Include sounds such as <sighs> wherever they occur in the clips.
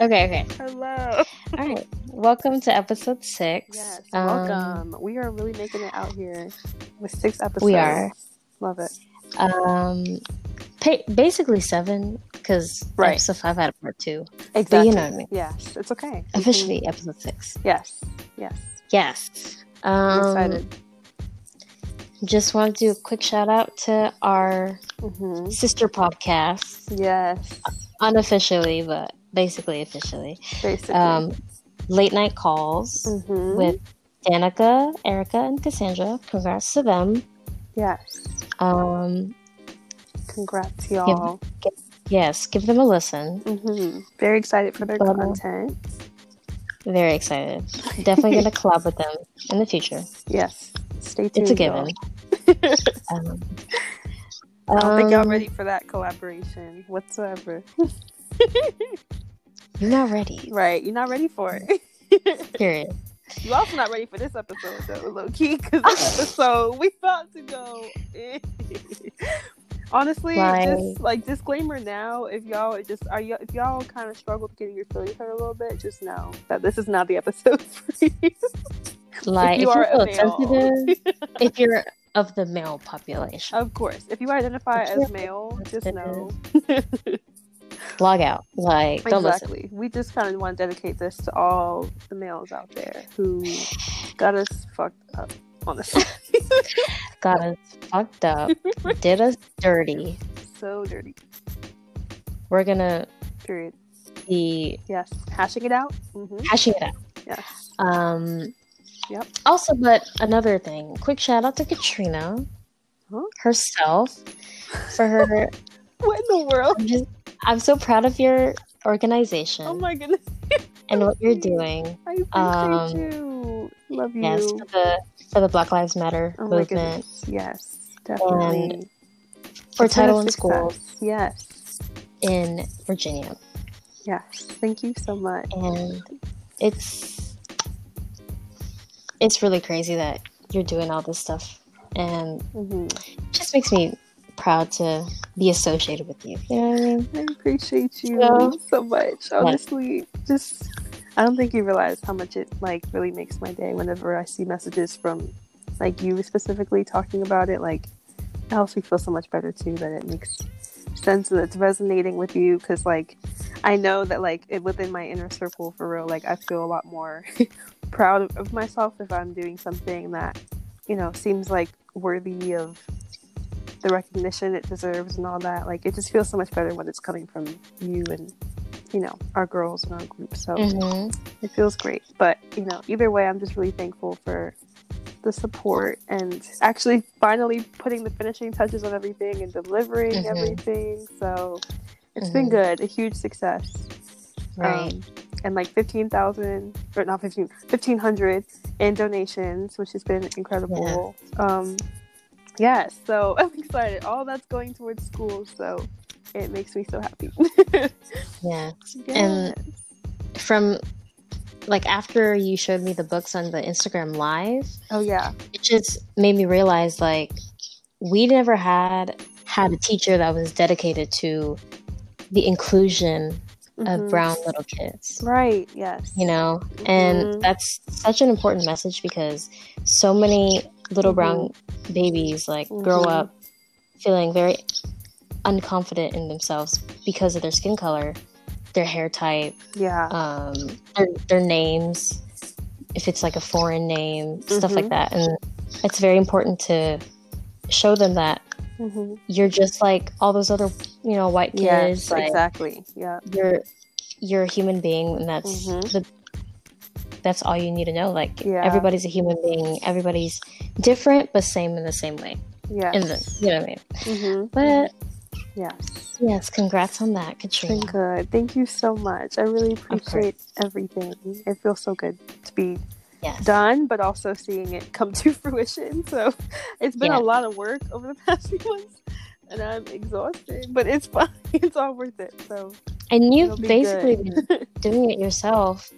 Okay, okay. Hello. All right. Welcome to episode six. Yes, Um, welcome. we are really making it out here with six episodes. We are. Love it. Um, pa- basically seven because Right. episode five had a part two. Exactly. But you know what I mean. Yes, it's okay. Officially, episode six. Yes. Yes. Yes. I'm Um, excited. Just want to do a quick shout out to our hmm sister podcast, Yes. unofficially, but basically officially. Basically. Um, late night calls Mhm. with Danica, Erica, and Cassandra. Congrats to them. yes. Um, Congrats, y'all. yes, give them a listen. hmm Very excited for their But, uh, content. Very excited. Definitely going <laughs> to collab with them in the future. Yes. Stay tuned. It's a given. Um, I don't think y'all um, ready for that collaboration whatsoever. <laughs> You're not ready. right. You're not ready for it. <laughs> Period. You also not ready for this episode though, low key, because this <laughs> episode we about to go. Honestly, Like- just like disclaimer now, if y'all just are you if y'all kind of struggle getting your feelings hurt a little bit, just know that this is not the episode <laughs> for you. Like, if you you are male. sensitive, if you're of the male population, of course, if you identify If as male, just know log out. Like, don't listen. exactly. We just kind of want to dedicate this to all the males out there who got us fucked up. Honestly, <laughs> Got us fucked up, did us dirty. so dirty. We're going to Period. be Yes, hashing it out. hmm hashing it out. Yes. Um, Yep. Also, but another thing, quick shout out to Katrina Huh? herself for her. <laughs> What in the world? I'm just, I'm so proud of your organization Oh my goodness. <laughs> and what you're doing. I appreciate Um, you. Love you. Yes, for the for the Black Lives Matter oh movement. Yes, definitely. for It's title in schools Yes. in Virginia, Yes. Thank you so much. and it's it's really crazy that you're doing all this stuff, and hmm it just makes me proud to be associated with you. You know I mean? I appreciate you Yeah. so much. Honestly, just I don't think you realize how much it like really makes my day whenever I see messages from like you specifically talking about it. Like it helps me feel so much better too that it makes sense that it's resonating with you because like I know that like it, within my inner circle for real, like I feel a lot more <laughs> proud of myself if I'm doing something that you know seems like worthy of the recognition it deserves and all that. Like it just feels so much better when it's coming from you and you know our girls and our group. So hmm it feels great. But you know, either way, I'm just really thankful for the support and actually finally putting the finishing touches on everything and delivering Mhm. everything. So it's been Mhm. good, a huge success. Right. Um, and like 15,000 or not 15 1500 in donations which has been incredible um yeah so <laughs> i'm excited all that's going towards school so it makes me so happy <laughs> yeah. Yes. From like after you showed me the books on the Instagram live, oh yeah it just made me realize like we never had had a teacher that was dedicated to the inclusion of Mhm. brown little kids right yes you know and Mhm. that's such an important message because so many little brown babies like grow Mhm. up feeling very unconfident in themselves because of their skin color their hair type yeah um, their, their names, if it's like a foreign name, stuff like Mhm. that. And it's very important to show them that hmm you're just like all those other, you know, white kids. yes like exactly yeah you're you're a human being, and that's Mhm. the that's all you need to know. Like Yeah. everybody's a human being. Everybody's different, but same in the same way. Yeah. You know what I mean? Mm-hmm. But yes yes, congrats on that, it's been Katrina. good thank you so much i really appreciate everything it feels so good to be Yes. done, but also seeing it come <laughs> to fruition. So it's been Yeah. a lot of work over the <laughs> past few months, and I'm exhausted, but it's fine. <laughs> It's all worth it. So And you've basically been doing it yourself.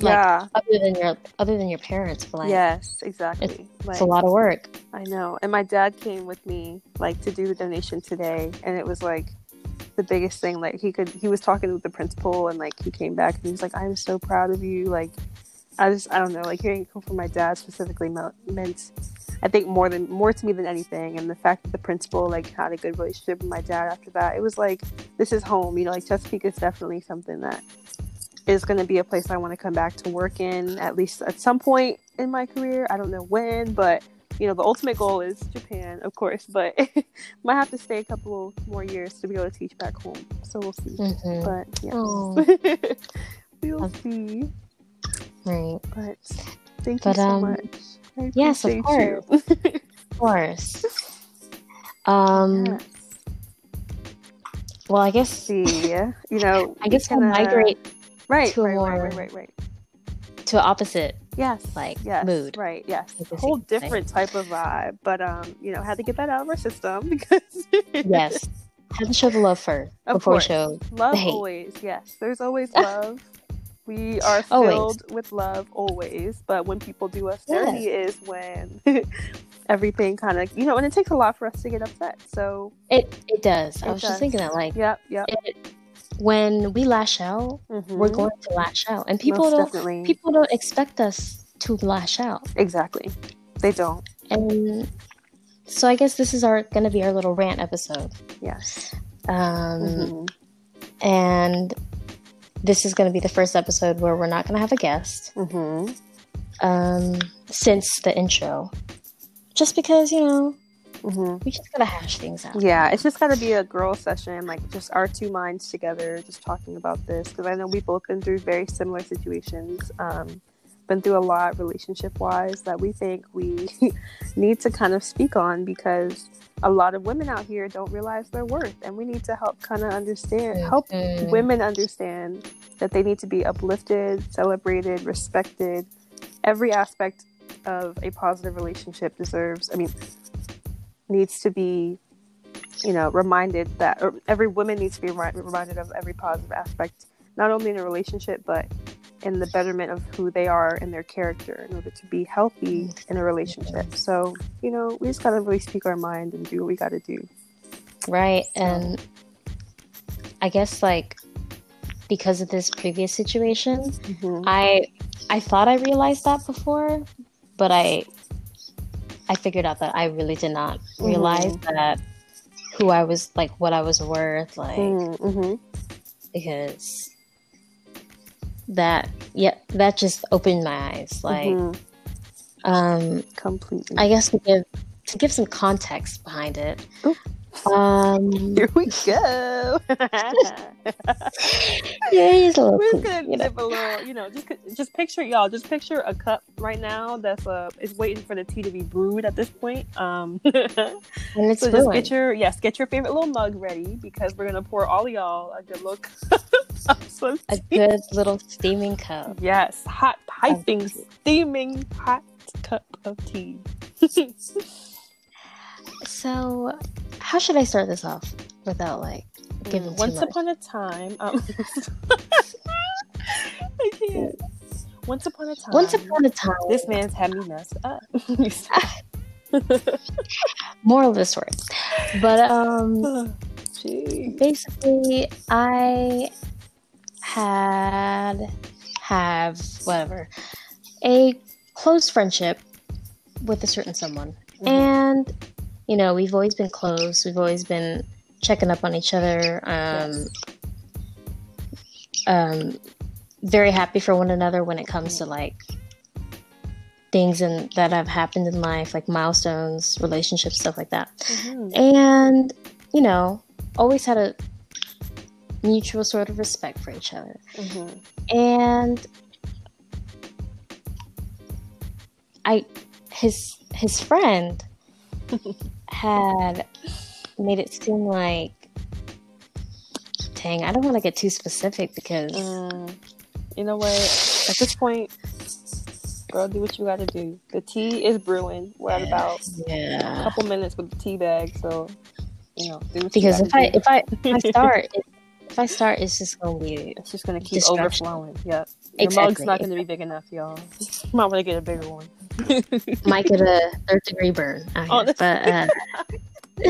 Like, yeah. other than your other than your parents but like yes, exactly. it's Like, a lot of work I know. And my dad came with me like to do the donation today, and it was like the biggest thing. Like he could, he was talking with the principal, and like he came back and he was like, "I'm so proud of you." Like, I just, I don't know, like hearing it come from my dad specifically meant, I think more than more to me than anything. And the fact that the principal like had a good relationship with my dad after that, it was like this is home. You know, like Chesapeake is definitely something that is going to be a place I want to come back to work in at least at some point in my career. I don't know when, but you know, the ultimate goal is Japan, of course, but <laughs> might have to stay a couple more years to be able to teach back home. So we'll see. Mm-hmm. But yeah, <laughs> oh. we'll see. Right. But thank but, you so um, much. yes, of course. of course. <laughs> Um. Yes. Well, I guess. See, you know, I guess we'll migrate. Right, to right, right, right, right, right. To opposite yes like yes, mood right yes a whole different type of vibe but um you know had to get that out of our system <laughs> because yes had to show the love first <laughs> of before course. show love always yes there's always <laughs> love we are filled always. with love always but when people do us dirty yes. is when everything kind of you know and it takes a lot for us to get upset so it it does it i was does. just thinking that like yep yep it, when we lash out, mm-hmm. we're going to lash out, and people Most don't definitely. people don't expect us to lash out. Exactly, they don't. And so I guess this is our going to be our little rant episode. Yes. Um, mm-hmm. and this is going to be the first episode where we're not going to have a guest. Mm-hmm. Um, since the intro, just because you know Mm-hmm. We just gotta hash things out. Yeah, it's just gotta be a girl session, like just our two minds together, just talking about this. Because I know we've both been through very similar situations, um, been through a lot relationship wise that we think we <laughs> need to kind of speak on because a lot of women out here don't realize their worth, and we need to help kind of understand, help mm-hmm. women understand that they need to be uplifted, celebrated, respected. Every aspect of a positive relationship deserves. I mean, needs to be you know reminded that or every woman needs to be reminded of every positive aspect not only in a relationship but in the betterment of who they are and their character in order to be healthy in a relationship. So you know we just gotta really speak our mind and do what we gotta do. Right and i guess like because of this previous situation mm-hmm. i i thought i realized that before but i I figured out that I really did not realize mm-hmm. that who I was, like what I was worth, like mm-hmm. because that yeah that just opened my eyes like mm-hmm. um completely i guess to give to give some context behind it Ooh. Um, <laughs> Here we go. <laughs> yeah, he's a little. We're just gonna you know. a little, you know, just just picture y'all. Just picture a cup right now that's uh is waiting for the tea to be brewed at this point. Um, <laughs> and it's so just get your yes, get your favorite little mug ready because we're gonna pour all of y'all a good look. a good little steaming cup. Yes, hot piping, steaming hot cup of tea. So, how should I start this off without like giving? Once much? upon a time, um, <laughs> I can't. Once upon a time. Once upon a time, this man's had me messed up. <laughs> Moral of the story, but um, <sighs> Jeez. basically, I had have whatever a close friendship with a certain someone, mm-hmm. and you know, we've always been close. We've always been checking up on each other. Um, yes. um, very happy for one another when it comes to like things and that have happened in life, like milestones, relationships, stuff like that. Mm-hmm. And you know, always had a mutual sort of respect for each other. Mm-hmm. And I, his his friend <laughs> had made it seem like dang i don't want to get too specific because mm, you know what? At this point girl do what you gotta do. The tea is brewing. We're at about yeah. a couple minutes with the tea bag so you know because if I, if i if <laughs> i start if i start it's just gonna be it's just gonna keep overflowing. Yep. Your exactly. mug's not gonna be big enough y'all. <laughs> Might want to get a bigger one <laughs> might get a third degree burn. Oh, but uh, <laughs>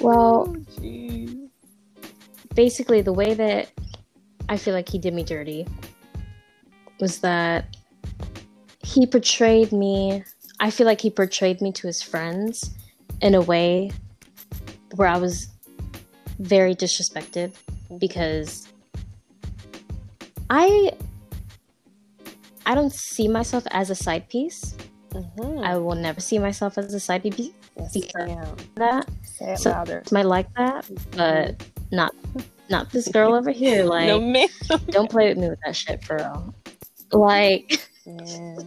well, oh, basically the way that I feel like he did me dirty was that he portrayed me I feel like he portrayed me to his friends in a way where I was very disrespected because I I don't see myself as a side piece. Mm-hmm. I will never see myself as a side piece yes, that. Say it so louder. Might like that, but mm-hmm. not not this girl over here. <laughs> Like, no, man. don't play with me with that shit, for real. Like, yeah. <laughs>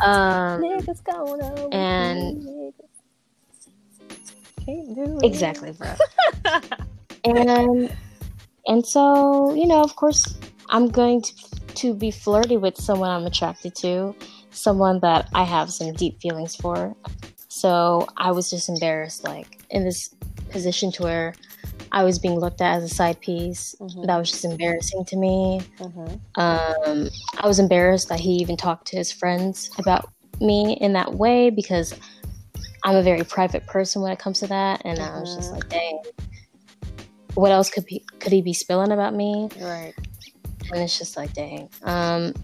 um, niggas going and exactly, bro. <laughs> and and so you know, of course, I'm going to to be flirty with someone I'm attracted to, someone that I have some deep feelings for. So I was just embarrassed, like in this position to where I was being looked at as a side piece. Mm-hmm. That was just embarrassing to me. Mm-hmm. Um, I was embarrassed that he even talked to his friends about me in that way because I'm a very private person when it comes to that. And mm-hmm. I was just mm-hmm. like, dang, what else could be, could he be spilling about me? Right. And it's just like, dang. Um,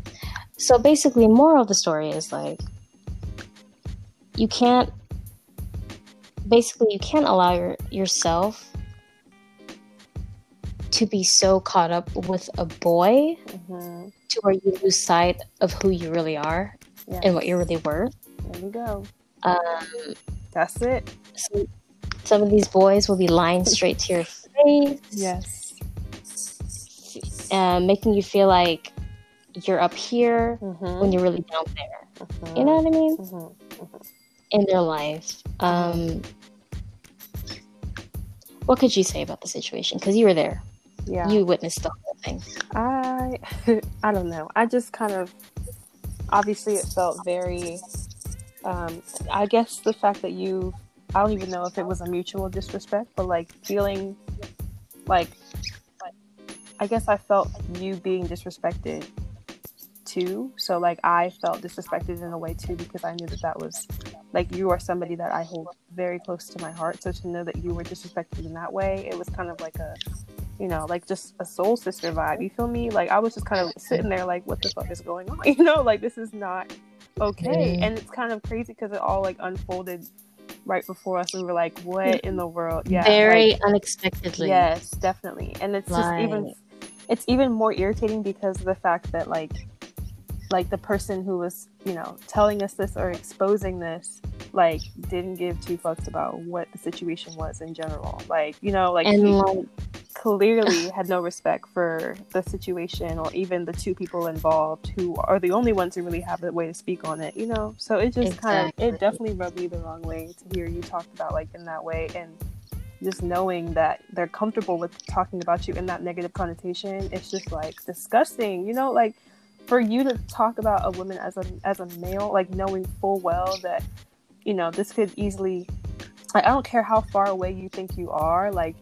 so basically, moral of the story is like, you can't basically you can't allow your, yourself to be so caught up with a boy mm-hmm. to where you lose sight of who you really are yes. and what you're really worth. There you go. Um, That's it. So some of these boys will be lying straight to your face. Yes. Uh, making you feel like you're up here mm-hmm. when you're really down there. Mm-hmm. You know what I mean? Mm-hmm. mm-hmm. In their life. Um, what could you say about the situation? Because you were there yeah you witnessed the whole thing i <laughs> i don't know i just kind of obviously it felt very um i guess the fact that you i don't even know if it was a mutual disrespect but like feeling like i guess i felt you being disrespected too so like i felt disrespected in a way too because i knew that that was like you are somebody that i hold very close to my heart so to know that you were disrespected in that way it was kind of like a you know, like just a soul sister vibe. You feel me? Like I was just kind of sitting there, like, what the fuck is going on? <laughs> You know, like this is not okay. Mm. And it's kind of crazy because it all like unfolded right before us. And we were like, what in the world? Yeah, very like, unexpectedly. Yes, definitely. And it's just even, it's even more irritating because of the fact that like, like the person who was, you know, telling us this or exposing this like didn't give two fucks about what the situation was in general. Like, you know, like, and like clearly <laughs> had no respect for the situation or even the two people involved who are the only ones who really have the way to speak on it, you know? So it just exactly. kind of, it definitely rubbed me the wrong way to hear you talk about like in that way. And just knowing that they're comfortable with talking about you in that negative connotation, it's just like disgusting, you know? Like, for you to talk about a woman as a as a male, like knowing full well that you know this could easily, like I don't care how far away you think you are, like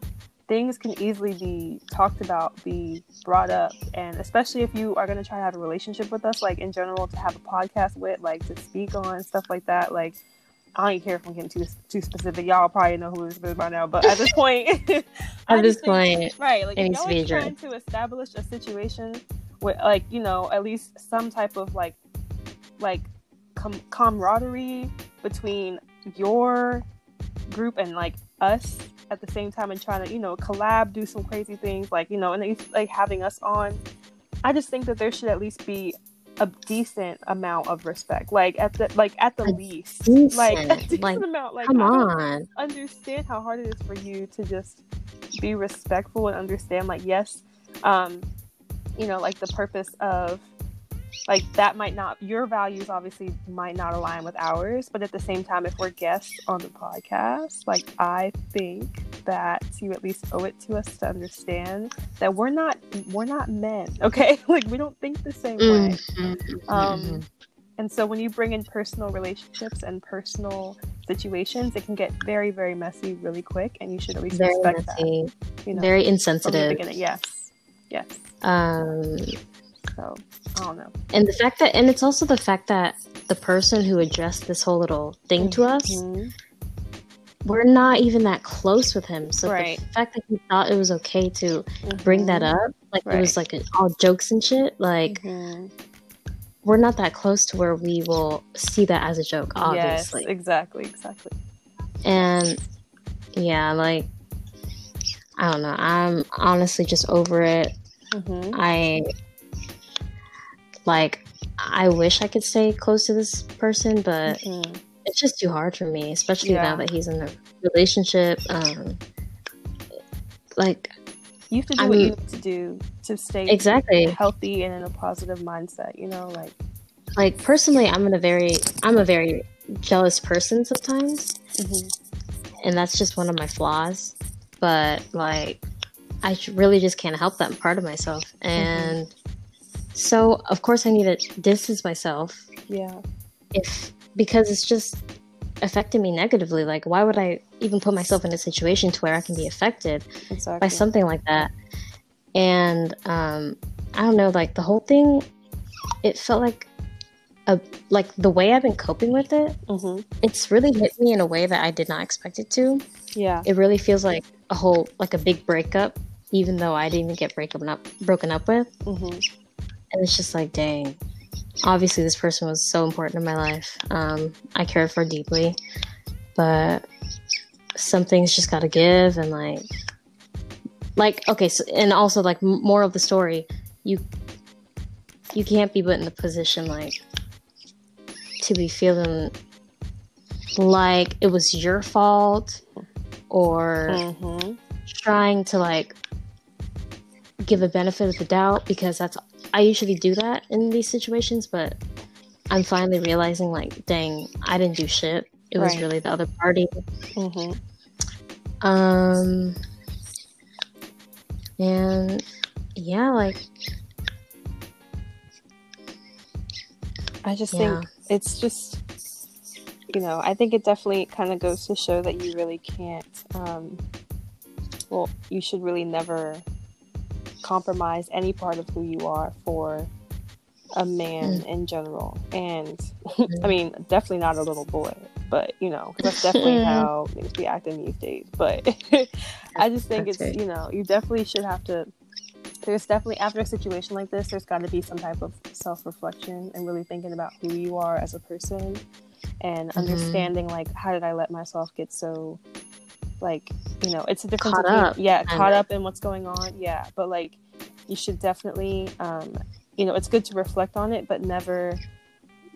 things can easily be talked about, be brought up, and especially if you are going to try to have a relationship with us, like in general, to have a podcast with, like to speak on stuff like that, like. I don't care if I'm getting too too specific. Y'all probably know who this is by now, but at this point, <laughs> <laughs> at this point, right? Like, y'all trying to establish a situation with, like, you know, at least some type of like, like, com- camaraderie between your group and like us at the same time and trying to you know collab do some crazy things like you know and like having us on i just think that there should at least be a decent amount of respect like at the like at the a least. decent, like <laughs> a decent like, amount like come on. understand how hard it is for you to just be respectful and understand like yes um you know like the purpose of like that might not your values obviously might not align with ours but at the same time if we're guests on the podcast like i think that you at least owe it to us to understand that we're not we're not men <laughs> okay like we don't think the same way mm-hmm. um mm-hmm. and so when you bring in personal relationships and personal situations it can get very very messy really quick and you should at least very respect messy. that you know, very insensitive yes yes um so I don't know. And the fact that, and it's also the fact that the person who addressed this whole little thing to us, mm-hmm. We're not even that close with him. So Right. the fact that he thought it was okay to bring that Mhm. up, like it was Right. like all jokes and shit, like Mhm. we're not that close to where we will see that as a joke, obviously. Yes, exactly, exactly. And yeah, like I don't know. I'm honestly just over it. hmm I like I wish I could stay close to this person, but Mhm. It's just too hard for me, especially Yeah. now that he's in a relationship. Um like You have to do I'm- what you need to do to stay exactly. healthy and in a positive mindset. You know, like Like personally I'm in a very I'm a very jealous person sometimes. mhm. and that's just one of my flaws. But like, I really just can't help that part of myself, and so of course I need to distance myself yeah, if because it's just affecting me negatively. Like, why would I even put myself in a situation to where I can be affected exactly. by something like that? And um, I don't know, like the whole thing, it felt like a like the way I've been coping with it. hmm It's really hit me in a way that I did not expect it to. Yeah, it really feels like a whole like a big breakup even though i didn't even get broken up broken up with hmm and it's just like dang obviously this person was so important in my life. Um, i cared for deeply but some things just gotta give and like like okay so, and also like m- moral of the story you you can't be put in the position like to be feeling like it was your fault or hmm trying to like give a benefit of the doubt because that's I usually do that in these situations, but I'm finally realizing like, dang, I didn't do shit. It was really the other party. hmm Um and yeah, like I just Yeah. think it's just, you know, I think it definitely kind of goes to show that you really can't, um, well, you should really never compromise any part of who you are for a man mm. in general. And mm. <laughs> I mean, definitely not a little boy, but you know, that's definitely mm. how niggas be acting these days. But <laughs> I just think That's it's, right. you know, you definitely should have to there's definitely after a situation like this there's got to be some type of self-reflection and really thinking about who you are as a person and Mhm. understanding like how did i let myself get so like you know it's a different Caught between up, yeah caught up in what's going on yeah. But like you should definitely um you know it's good to reflect on it but never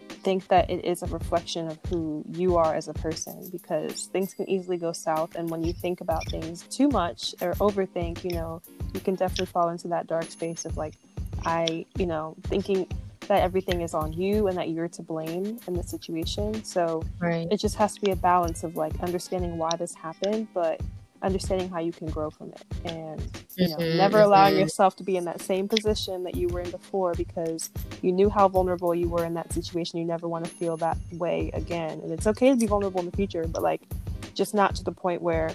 think that it is a reflection of who you are as a person because things can easily go south and when you think about things too much or overthink you know you can definitely fall into that dark space of like i you know thinking that everything is on you and that you're to blame in the situation so right. it just has to be a balance of like understanding why this happened but understanding how you can grow from it and you know Mhm, never allowing mhm. yourself to be in that same position that you were in before because you knew how vulnerable you were in that situation you never want to feel that way again and it's okay to be vulnerable in the future but like just not to the point where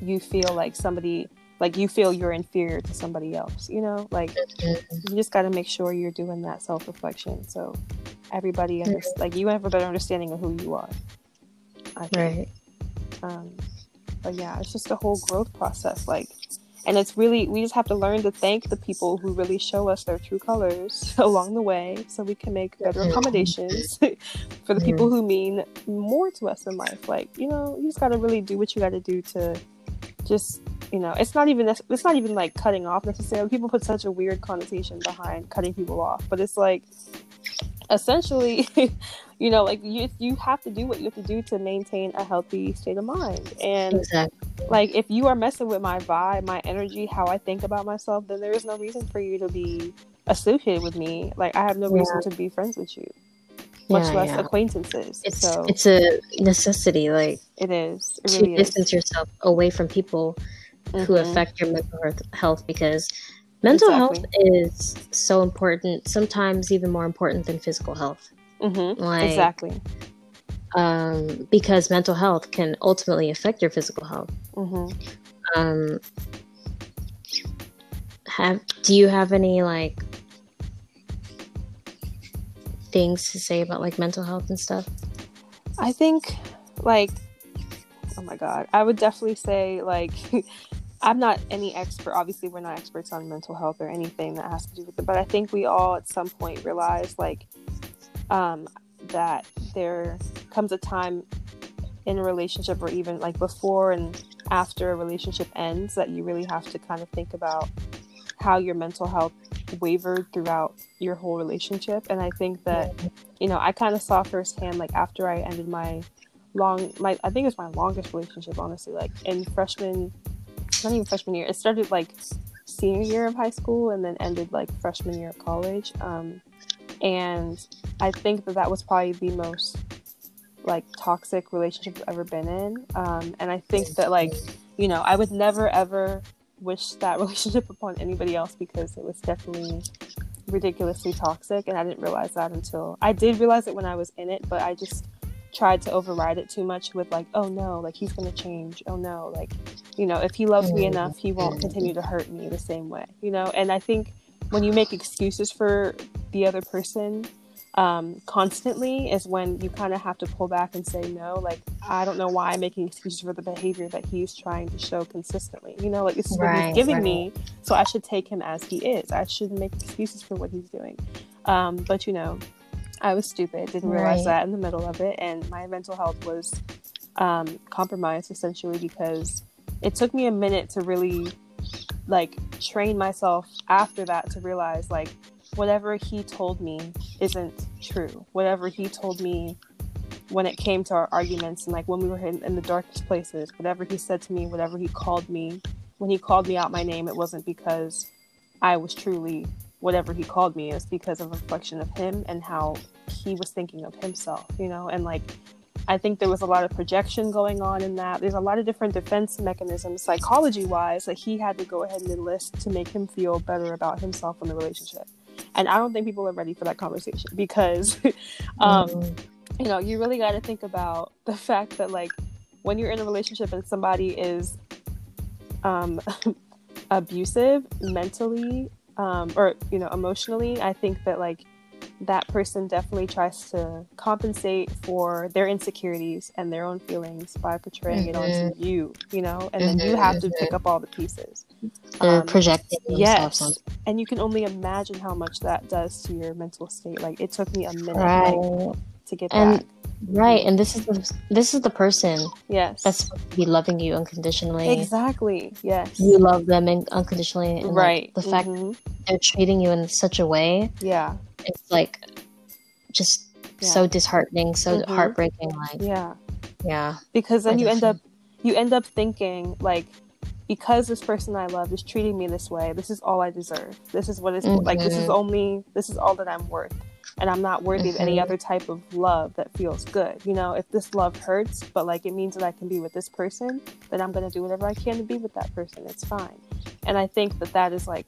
you feel like somebody like you feel you're inferior to somebody else you know like Mhm. you just got to make sure you're doing that self-reflection so everybody under- like you have a better understanding of who you are I think. Right. Um, but yeah, it's just a whole growth process. Like, and it's really we just have to learn to thank the people who really show us their true colors <laughs> along the way, so we can make better Mhm. accommodations <laughs> for the people who mean more to us in life. Like, you know, you just got to really do what you got to do to just. You know, it's not even it's not even like cutting off necessarily. People put such a weird connotation behind cutting people off, but it's like essentially <laughs> you know like you you have to do what you have to do to maintain a healthy state of mind and Exactly. like if you are messing with my vibe my energy how i think about myself then there is no reason for you to be associated with me like i have no Yeah. reason to be friends with you much Yeah, less yeah. acquaintances It's so it's a necessity, like it is it to really is distance yourself away from people who Mhm. affect your mental health- because mental health is so important sometimes even more important than physical health Mhm. like exactly um, because mental health can ultimately affect your physical health hmm um, have do you have any like things to say about like mental health and stuff I think like oh my god. I would definitely say like <laughs> I'm not any expert. Obviously, we're not experts on mental health or anything that has to do with it. But I think we all at some point realize like um, that there comes a time in a relationship or even like before and after a relationship ends that you really have to kind of think about how your mental health wavered throughout your whole relationship and i think that you know i kind of saw firsthand like after i ended my long my i think it was my longest relationship honestly like in freshman not even freshman year it started like senior year of high school and then ended like freshman year of college um, and i think that that was probably the most like toxic relationship I've ever been in. Um, and I think that like, you know, I would never ever wish that <laughs> relationship upon anybody else because it was definitely ridiculously toxic and I didn't realize that until I did realize it when I was in it, but I just tried to override it too much with like, oh no, like he's gonna change. Oh no, like, you know, if he loves me enough, he won't continue to hurt me the same way, you know? And I think when you make excuses for the other person, um, constantly is when you kind of have to pull back and say no. Like I don't know why I'm making excuses for the behavior that he's trying to show consistently. You know, like this is right, what he's giving right. me, so I should take him as he is. I shouldn't make excuses for what he's doing. Um, but you know, I was stupid, didn't realize right. that in the middle of it, and my mental health was um, compromised essentially because it took me a minute to really like train myself after that to realize like whatever he told me isn't true. Whatever he told me when it came to our arguments and like when we were in, in, the darkest places, whatever he said to me, whatever he called me, when he called me out my name, it wasn't because I was truly whatever he called me. It was because of a reflection of him and how he was thinking of himself, you know? And like, I think there was a lot of projection going on in that. There's a lot of different defense mechanisms, psychology wise, that he had to go ahead and enlist to make him feel better about himself in the relationship and i don't think people are ready for that conversation because <laughs> um mm. you know you really got to think about the fact that like when you're in a relationship and somebody is um <laughs> abusive mentally um or you know emotionally i think that like that person definitely tries to compensate for their insecurities and their own feelings by portraying mm-hmm. it onto mm-hmm. you, you know, and mm-hmm. then you have to pick mm-hmm. up all the pieces. They're um, projecting yes, and you can only imagine how much that does to your mental state. Like it took me a minute right. like, to get and, back. Right, and this is the this is the person. Yes, that's supposed to be loving you unconditionally. Exactly. Yes, you love them and unconditionally. And right. Like, the fact mm-hmm. they're treating you in such a way. Yeah it's like just yeah. so disheartening, so mm-hmm. heartbreaking. Like yeah, yeah. Because then I you end up you end up thinking like because this person I love is treating me this way, this is all I deserve. This is what it's mm-hmm. like. This is mm-hmm. only this is all that I'm worth, and I'm not worthy mm-hmm. of any mm-hmm. other type of love that feels good. You know, if this love hurts, but like it means that I can be with this person, then I'm gonna do whatever I can to be with that person. It's fine, and I think that that is like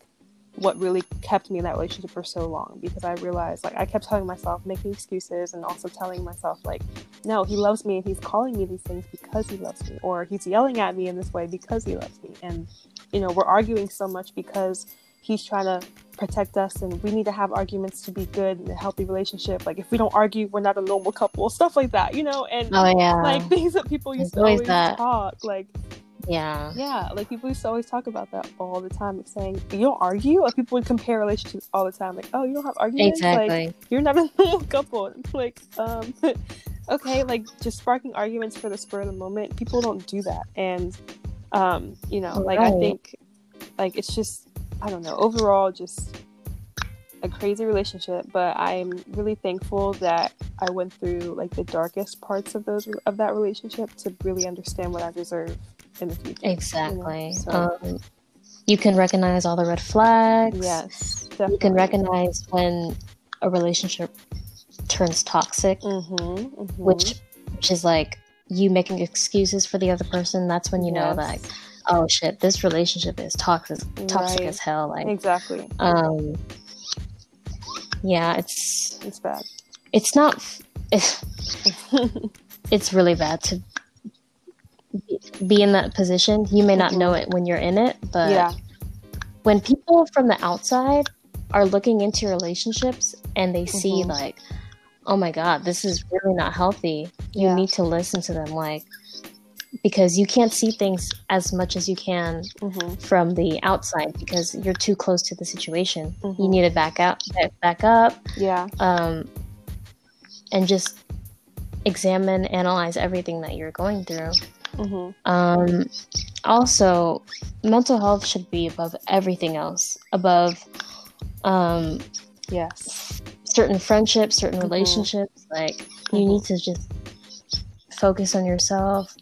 what really kept me in that relationship for so long because I realized like I kept telling myself making excuses and also telling myself like no he loves me and he's calling me these things because he loves me or he's yelling at me in this way because he loves me and you know we're arguing so much because he's trying to protect us and we need to have arguments to be good and a healthy relationship like if we don't argue we're not a normal couple <laughs> stuff like that you know and oh, yeah. like <laughs> things that people used to always talk like yeah. Yeah. Like people used to always talk about that all the time. Like saying, you don't argue? Like people would compare relationships all the time. Like, oh, you don't have arguments? Exactly. Like, you're not a <laughs> normal couple. like, um, okay, like just sparking arguments for the spur of the moment. People don't do that. And, um, you know, like right. I think, like, it's just, I don't know, overall, just a crazy relationship, but I'm really thankful that I went through like the darkest parts of those of that relationship to really understand what I deserve in the future. Exactly. You, know? so. um, you can recognize all the red flags. Yes, definitely. You can recognize when a relationship turns toxic, mm-hmm, mm-hmm. which which is like you making excuses for the other person. That's when you yes. know that oh shit, this relationship is toxic, toxic right. as hell. Like exactly. Um. Yeah, it's it's bad. It's not. It's, <laughs> it's really bad to be in that position. You may not know it when you're in it, but yeah. when people from the outside are looking into relationships and they mm-hmm. see like, oh my god, this is really not healthy. You yeah. need to listen to them. Like, because you can't see things as much as you can mm-hmm. from the outside because you're too close to the situation. Mm-hmm. You need to back out, back up. Yeah. Um, and just examine, analyze everything that you're going through. Mm-hmm. Um, also, mental health should be above everything else. Above, um, yes, certain friendships, certain mm-hmm. relationships. Like you need to just focus on yourself.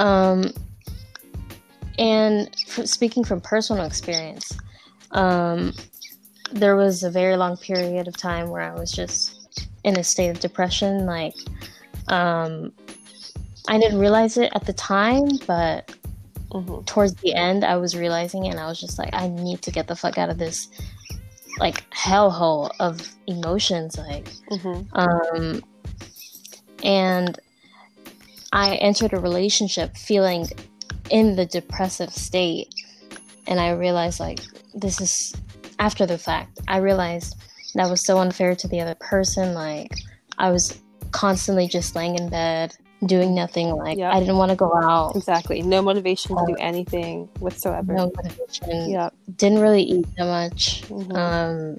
Um, and speaking from personal experience, um, there was a very long period of time where I was just in a state of depression. Like, um, I didn't realize it at the time, but mm-hmm. towards the end, I was realizing it, and I was just like, I need to get the fuck out of this like hellhole of emotions. Like, mm-hmm. um, and I entered a relationship feeling in the depressive state. And I realized, like, this is after the fact. I realized that was so unfair to the other person. Like, I was constantly just laying in bed, doing nothing. Like, yep. I didn't want to go out. Exactly. No motivation to do anything whatsoever. No motivation. Yeah. Didn't really eat that much. Mm-hmm. Um,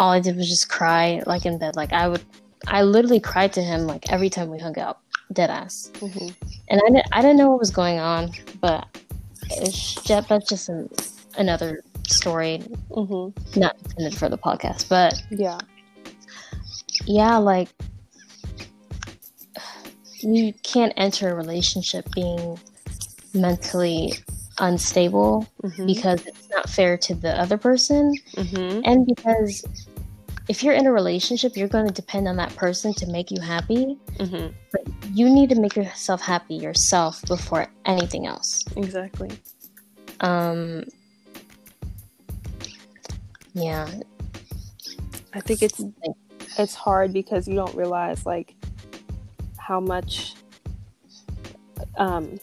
all I did was just cry, like, in bed. Like, I would I literally cried to him like every time we hung out, dead ass. Mm-hmm. And I didn't, I didn't know what was going on, but it's just, that's just an, another story, mm-hmm. not intended for the podcast. But yeah, yeah, like you can't enter a relationship being mentally unstable mm-hmm. because it's not fair to the other person mm-hmm. and because if you're in a relationship, you're going to depend on that person to make you happy. Mm-hmm. But you need to make yourself happy yourself before anything else. Exactly. Um. Yeah. I think it's it's hard because you don't realize like how much um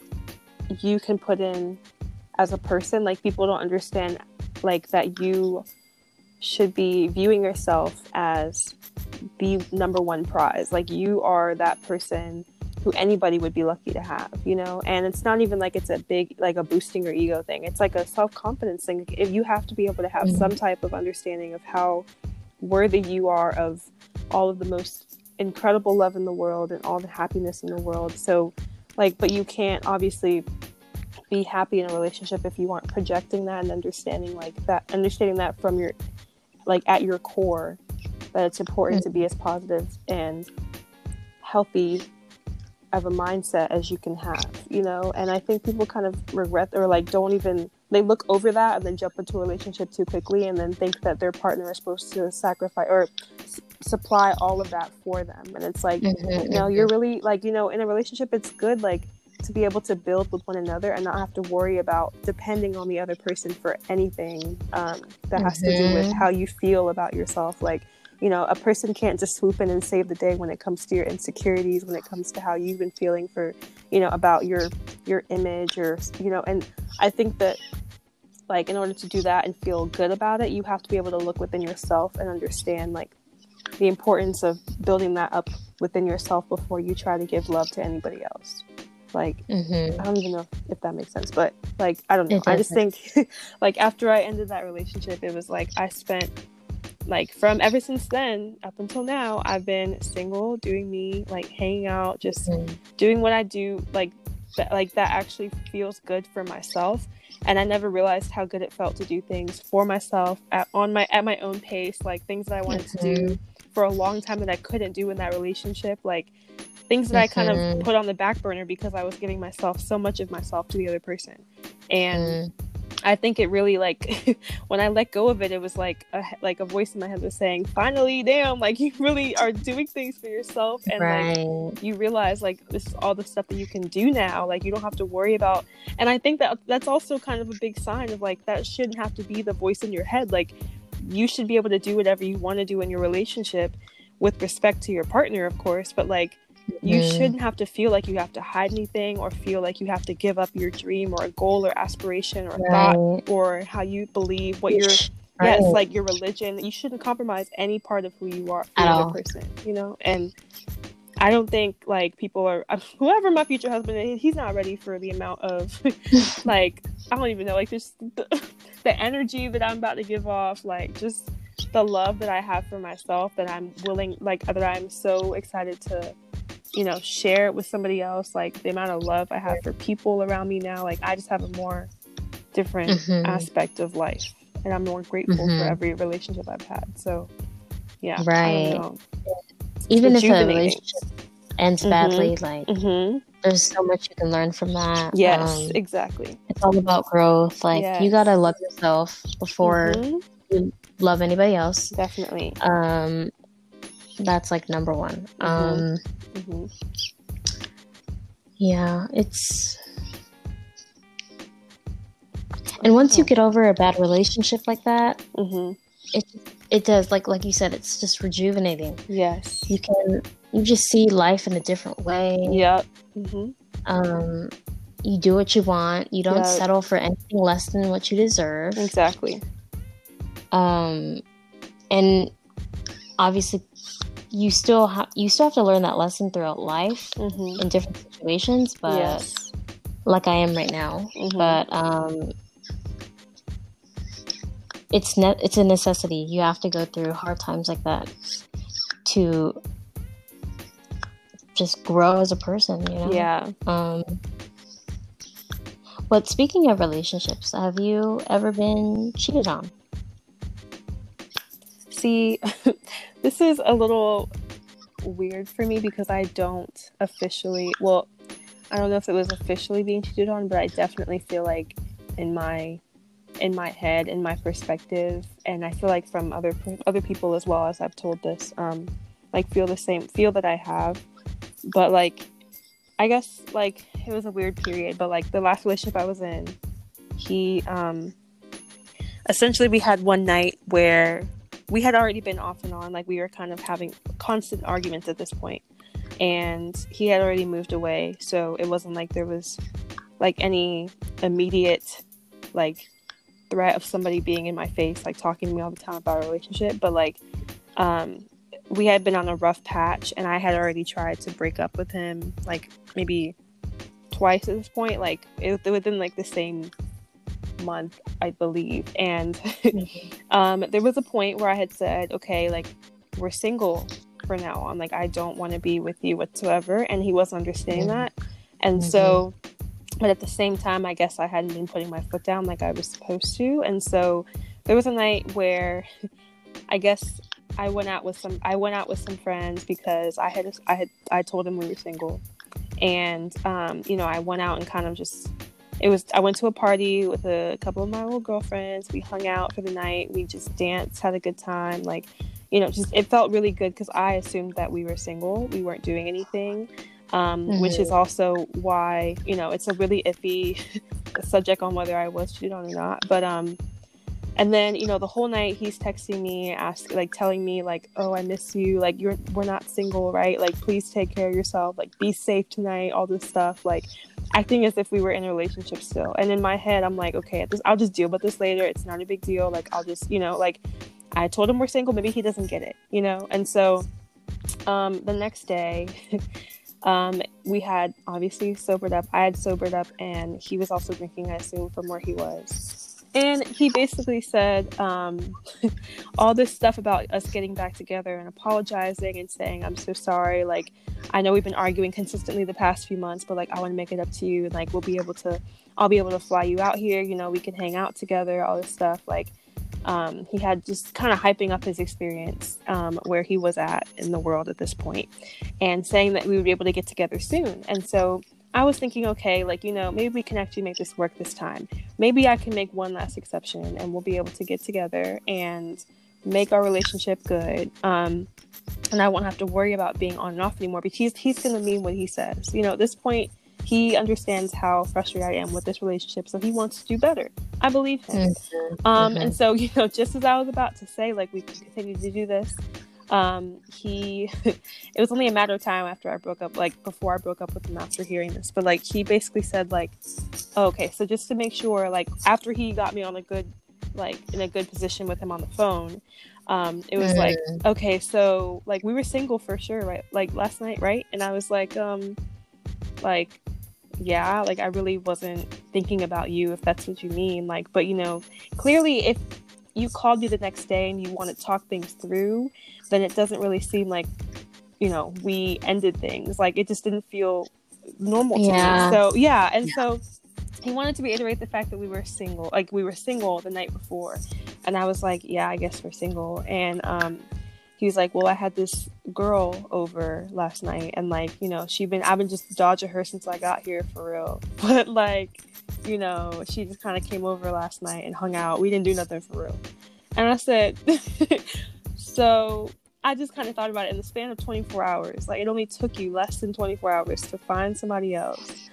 you can put in as a person. Like people don't understand like that you should be viewing yourself as the number one prize. Like you are that person who anybody would be lucky to have, you know? And it's not even like it's a big, like a boosting your ego thing. It's like a self confidence thing. If you have to be able to have mm-hmm. some type of understanding of how worthy you are of all of the most incredible love in the world and all the happiness in the world. So, like, but you can't obviously be happy in a relationship if you aren't projecting that and understanding like that, understanding that from your like at your core that it's important mm-hmm. to be as positive and healthy of a mindset as you can have, you know? And I think people kind of regret or like don't even they look over that and then jump into a relationship too quickly and then think that their partner is supposed to sacrifice or s- supply all of that for them. And it's like, mm-hmm. no, you're really like, you know, in a relationship it's good like to be able to build with one another and not have to worry about depending on the other person for anything um, that has mm-hmm. to do with mm-hmm. how you feel about yourself. Like, you know, a person can't just swoop in and save the day when it comes to your insecurities, when it comes to how you've been feeling for, you know, about your your image or you know, and I think that like in order to do that and feel good about it, you have to be able to look within yourself and understand like the importance of building that up within yourself before you try to give love to anybody else. Like, mm-hmm. I don't even know if that makes sense, but like, I don't know. I just think, <laughs> like, after I ended that relationship, it was like I spent, like, from ever since then up until now, I've been single, doing me, like, hanging out, just mm-hmm. doing what I do, like, that, like that actually feels good for myself and I never realized how good it felt to do things for myself at on my at my own pace, like things that I wanted mm-hmm. to do mm-hmm. For a long time that I couldn't do in that relationship. Like things that mm-hmm. I kind of mm-hmm. put on the back burner because I was giving myself so much of myself to the other person. And mm. I think it really like <laughs> when I let go of it, it was like a like a voice in my head was saying, "Finally, damn! Like <laughs> you really are doing things for yourself, and right. like you realize like this is all the stuff that you can do now. Like you don't have to worry about." And I think that that's also kind of a big sign of like that shouldn't have to be the voice in your head. Like you should be able to do whatever you want to do in your relationship with respect to your partner, of course, but like you mm. shouldn't have to feel like you have to hide anything or feel like you have to give up your dream or a goal or aspiration or right. thought or how you believe what your right. yes like your religion you shouldn't compromise any part of who you are for the other person you know and I don't think like people are <laughs> whoever my future husband is, he's not ready for the amount of <laughs> like I don't even know like just the, the energy that I'm about to give off, like just the love that I have for myself that I'm willing like that I'm so excited to you know share it with somebody else like the amount of love I have for people around me now like I just have a more different mm-hmm. aspect of life and I'm more grateful mm-hmm. for every relationship I've had so yeah right even if a relationship ends mm-hmm. badly like mm-hmm. There's so much you can learn from that yes um, exactly it's all about growth like yes. you gotta love yourself before mm-hmm. you love anybody else definitely um that's like number one mm-hmm. um mm-hmm. yeah it's and once you get over a bad relationship like that mm-hmm. it it does like like you said it's just rejuvenating yes you can you just see life in a different way yep mm-hmm. um you do what you want you don't yep. settle for anything less than what you deserve exactly um and obviously you still have you still have to learn that lesson throughout life mm-hmm. in different situations but yes. like i am right now mm-hmm. but um it's ne- it's a necessity. You have to go through hard times like that to just grow as a person, you know? Yeah. Um but speaking of relationships, have you ever been cheated on? See, <laughs> this is a little weird for me because I don't officially, well, I don't know if it was officially being cheated on, but I definitely feel like in my in my head in my perspective and i feel like from other other people as well as i've told this um like feel the same feel that i have but like i guess like it was a weird period but like the last relationship i was in he um essentially we had one night where we had already been off and on like we were kind of having constant arguments at this point and he had already moved away so it wasn't like there was like any immediate like threat of somebody being in my face, like talking to me all the time about a relationship. But like, um, we had been on a rough patch, and I had already tried to break up with him, like maybe twice at this point, like it, within like the same month, I believe. And <laughs> um, there was a point where I had said, okay, like we're single for now on. Like I don't want to be with you whatsoever, and he wasn't understanding that. And mm-hmm. so but at the same time, I guess I hadn't been putting my foot down like I was supposed to. And so there was a night where <laughs> I guess I went out with some I went out with some friends because I had I had I told them we were single. And um, you know, I went out and kind of just it was I went to a party with a couple of my old girlfriends. We hung out for the night. We just danced, had a good time. Like, you know, just it felt really good because I assumed that we were single. We weren't doing anything um, mm-hmm. which is also why you know it's a really iffy <laughs> subject on whether I was cheated on or not. But um, and then you know the whole night he's texting me, ask like telling me like, oh I miss you, like you're we're not single, right? Like please take care of yourself, like be safe tonight, all this stuff, like acting as if we were in a relationship still. And in my head, I'm like, okay, this, I'll just deal with this later. It's not a big deal. Like I'll just you know like I told him we're single, maybe he doesn't get it, you know. And so um, the next day. <laughs> Um, we had obviously sobered up. I had sobered up, and he was also drinking, I assume, from where he was. And he basically said um, <laughs> all this stuff about us getting back together and apologizing and saying, I'm so sorry. Like, I know we've been arguing consistently the past few months, but like, I want to make it up to you. And like, we'll be able to, I'll be able to fly you out here. You know, we can hang out together, all this stuff. Like, um, he had just kind of hyping up his experience um, where he was at in the world at this point and saying that we would be able to get together soon. And so I was thinking, okay, like, you know, maybe we can actually make this work this time. Maybe I can make one last exception and we'll be able to get together and make our relationship good. Um, and I won't have to worry about being on and off anymore because he's, he's going to mean what he says. You know, at this point, he understands how frustrated I am with this relationship, so he wants to do better. I believe him. Mm-hmm. Um, mm-hmm. And so, <laughs> you know, just as I was about to say, like, we can continue to do this, um, he, <laughs> it was only a matter of time after I broke up, like, before I broke up with him after hearing this, but like, he basically said, like, oh, okay, so just to make sure, like, after he got me on a good, like, in a good position with him on the phone, Um, it was mm. like, okay, so like we were single for sure, right? Like last night, right? And I was like, um, like, yeah, like I really wasn't thinking about you, if that's what you mean. Like, but you know, clearly, if you called me the next day and you want to talk things through, then it doesn't really seem like, you know, we ended things. Like it just didn't feel normal to yeah. me. So yeah, and yeah. so he wanted to reiterate the fact that we were single, like we were single the night before, and I was like, yeah, I guess we're single, and um, he was like, well, I had this girl over last night, and like, you know, she been, I've been just dodging her since I got here for real, <laughs> but like, you know, she just kind of came over last night and hung out. We didn't do nothing for real, and I said, <laughs> so I just kind of thought about it in the span of 24 hours. Like it only took you less than 24 hours to find somebody else,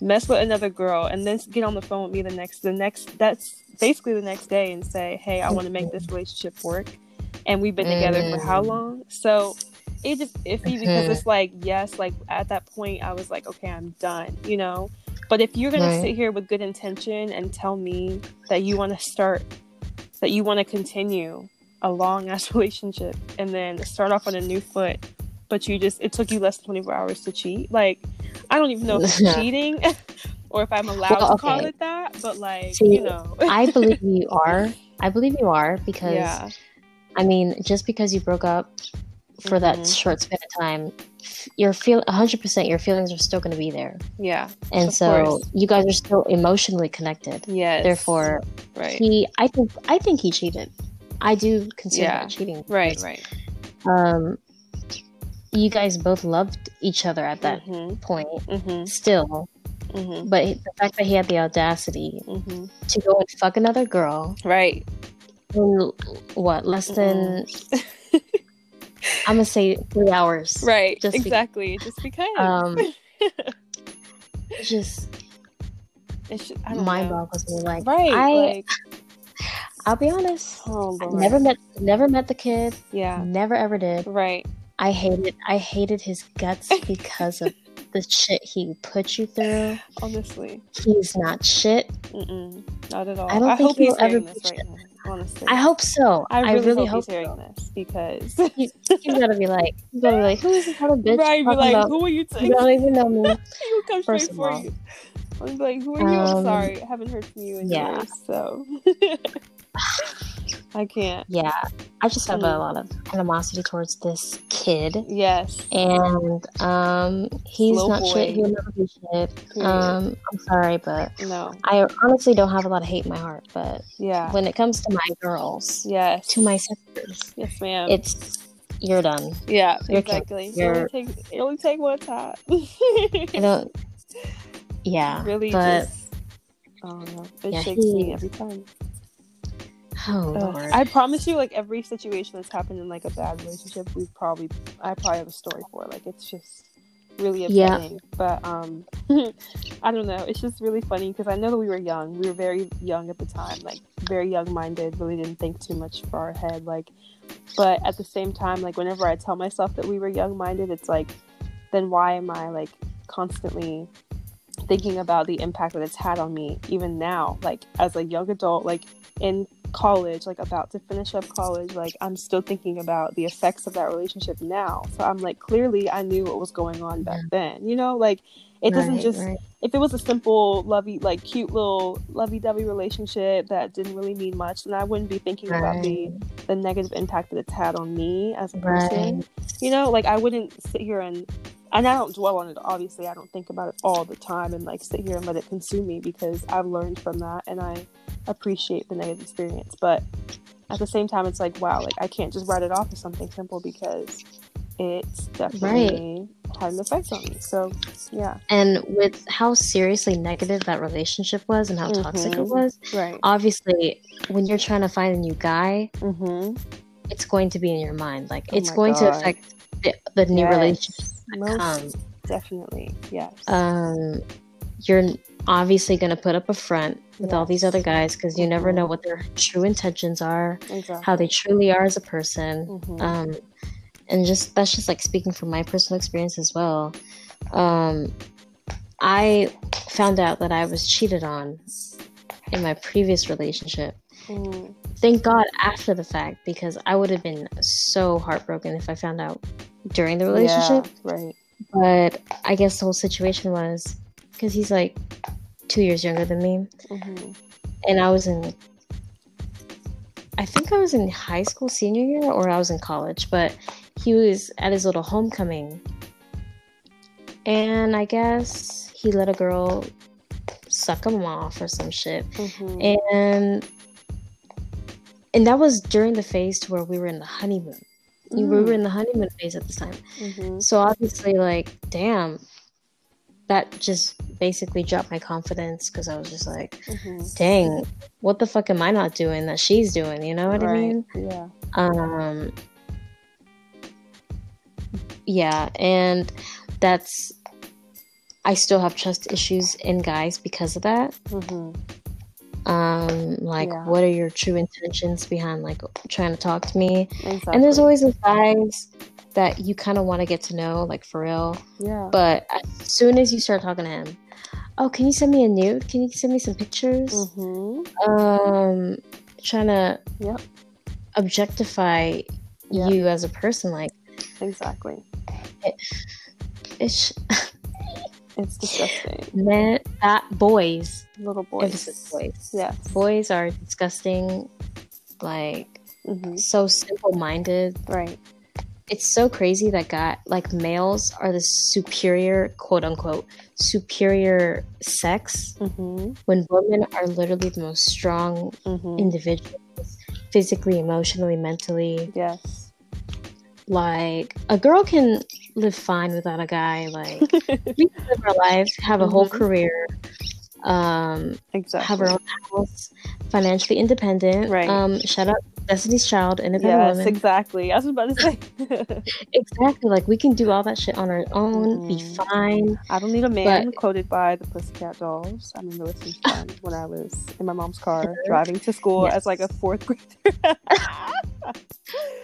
mess with another girl, and then get on the phone with me the next the next that's basically the next day and say, "Hey, I want to make this relationship work." And we've been together mm. for how mm. long? So it just iffy because it's like, yes, like at that point I was like, okay, I'm done, you know. But if you're gonna right. sit here with good intention and tell me that you want to start, that you want to continue, a long ass <laughs> relationship and then start off on a new foot, but you just it took you less than 24 hours to cheat. Like, I don't even know if it's <laughs> cheating <laughs> or if I'm allowed well, okay. to call it that, but like, See, you know. I believe you are. I believe you are because yeah. I mean, just because you broke up for mm-hmm. that short span of time, your feel 100% your feelings are still going to be there. Yeah. And so course. you guys are still emotionally connected. yeah Therefore, right. he I think I think he cheated. I do consider yeah. that cheating. Right, right. Um, you guys both loved each other at that mm-hmm. point, mm-hmm. still. Mm-hmm. But the fact that he had the audacity mm-hmm. to go and fuck another girl, right? In what less than mm-hmm. <laughs> I'm gonna say three hours, right? Just exactly, be- just because. Um, just <laughs> it's just, mind boggles me. Like, right? I, like, I'll be honest. Oh, never met never met the kid. Yeah. Never ever did. Right. I hated I hated his guts <laughs> because of the shit he put you through. Honestly. He's not shit. Mm-mm, not at all. I don't I think he'll ever this right now, honestly. I hope so. I really, I really hope, hope he's hearing so. this because he, he's gonna be like he's gonna be like, Who is this little bitch? Right, be like, about? who are you taking? You don't even know me. <laughs> He'll come First straight for all. you. I'm like, who are you? Um, I'm sorry. I haven't heard from you in yeah. years, so <laughs> <sighs> I can't. Yeah, I just have mm. a lot of animosity towards this kid. Yes, and um, he's Slow not boy. shit. He'll never be shit. Um, I'm sorry, but no, I honestly don't have a lot of hate in my heart. But yeah, when it comes to my girls, yes, to my sisters, yes, ma'am, it's you're done. Yeah, you're exactly. It, only take, it only take one time. <laughs> I don't. Yeah, really, but. Just, oh no, it yeah, shakes he, me every time. Oh Lord. I promise you, like every situation that's happened in like a bad relationship, we probably I probably have a story for. Like it's just really upsetting. Yeah. But um <laughs> I don't know. It's just really funny because I know that we were young. We were very young at the time, like very young minded, really didn't think too much far ahead. Like but at the same time, like whenever I tell myself that we were young minded, it's like then why am I like constantly thinking about the impact that it's had on me even now like as a young adult like in college, like about to finish up college, like I'm still thinking about the effects of that relationship now. So I'm like, clearly I knew what was going on back then, you know, like it doesn't just, right. if it was a simple, lovey, like cute little lovey dovey relationship that didn't really mean much, then I wouldn't be thinking right. about the, the negative impact that it's had on me as a person. Right. You know, like I wouldn't sit here and and I don't dwell on it. Obviously, I don't think about it all the time and like sit here and let it consume me because I've learned from that and I appreciate the negative experience. But at the same time, it's like, wow, like I can't just write it off as something simple because it's definitely right. had an effect on me. So, yeah. And with how seriously negative that relationship was and how mm-hmm. toxic it was, right? Obviously, when you're trying to find a new guy, mm-hmm. it's going to be in your mind. Like oh it's going God. to affect the, the new yes. relationship. Most definitely, yes. Um, you're obviously going to put up a front with yes. all these other guys because you mm-hmm. never know what their true intentions are, exactly. how they truly are as a person. Mm-hmm. Um, and just that's just like speaking from my personal experience as well. Um, I found out that I was cheated on in my previous relationship. Mm. Thank God after the fact because I would have been so heartbroken if I found out during the relationship. Yeah, right. But I guess the whole situation was because he's like two years younger than me, hmm and I was in. I think I was in high school senior year or I was in college, but he was at his little homecoming. And I guess he let a girl suck him off or some shit. hmm And and that was during the phase to where we were in the honeymoon. We were in the honeymoon phase at this time. hmm So obviously, like, damn, that just basically dropped my confidence because I was just like, hmm dang, what the fuck am I not doing that she's doing? You know what I mean? Yeah. Um, yeah, and that's I still have trust issues in guys because of that. hmm Um, like, Yeah. what are your true intentions behind like trying to talk to me? Exactly. And there's always those guys that you kind of want to get to know, like for real. yeah. But as soon as you start talking to him, oh, can you send me a nude? Can you send me some pictures? hmm Um, trying to Yep. objectify Yep. you as a person, like Exactly. it's It's disgusting. men that boys, Little boys. boys, Yes. boys are disgusting, like hmm so simple-minded. Right. It's so crazy that guy like males are the superior quote unquote superior sex hmm when women are literally the most strong hmm individuals physically emotionally mentally Yes. Like a girl can live fine without a guy like <laughs> we can live our lives have a whole Mhm. career um exactly. have our own house financially independent Right. um shout out destiny's child independent Yes, woman exactly. I was about to say. <laughs> <laughs> exactly like we can do all that shit on our own be Mhm. fine I don't need a man quoted by the Pussycat Dolls. I remember listening to them when I was in my mom's car driving to school Yes. as like a fourth <laughs> grader.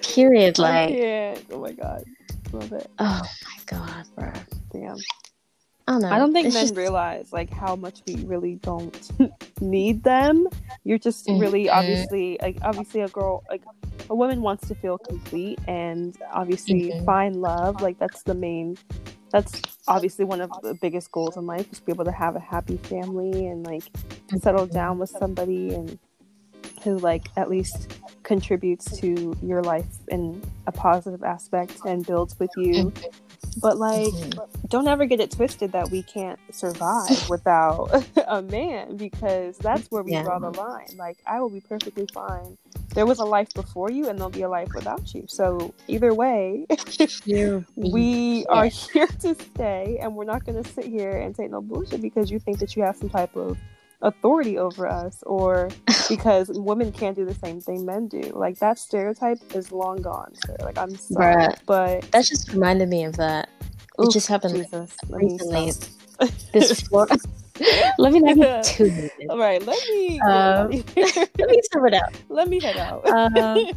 period like can't. Oh my god. Love it. oh my god bro Damn. I don't know I don't think It's men just- realize like how much we really don't <laughs> need them. You're just really Mhm. obviously like obviously a girl like a woman wants to feel complete and obviously Mhm. find love. Like that's the main that's obviously one of the biggest goals in life is to be able to have a happy family and like settle down with somebody and who like at least contributes to your life in a positive aspect and builds with you. But like Mhm. don't ever get it twisted that we can't survive without <laughs> a man because that's where we Yeah. draw the line. Like I will be perfectly fine. There was a life before you and there'll be a life without you. So either way, <laughs> we are <laughs> here to stay and we're not going to sit here and take no bullshit because you think that you have some type of authority over us or <laughs> because women can't do the same thing men do. Like that stereotype is long gone. Sir. Like I'm sorry, Bruh. but that just reminded me of that it Oof, just happened Jesus, recently. this Florida. Let me not too heated. All right, let me Um, out of here. Let me <laughs> sum it out. <laughs> let me head out. Um,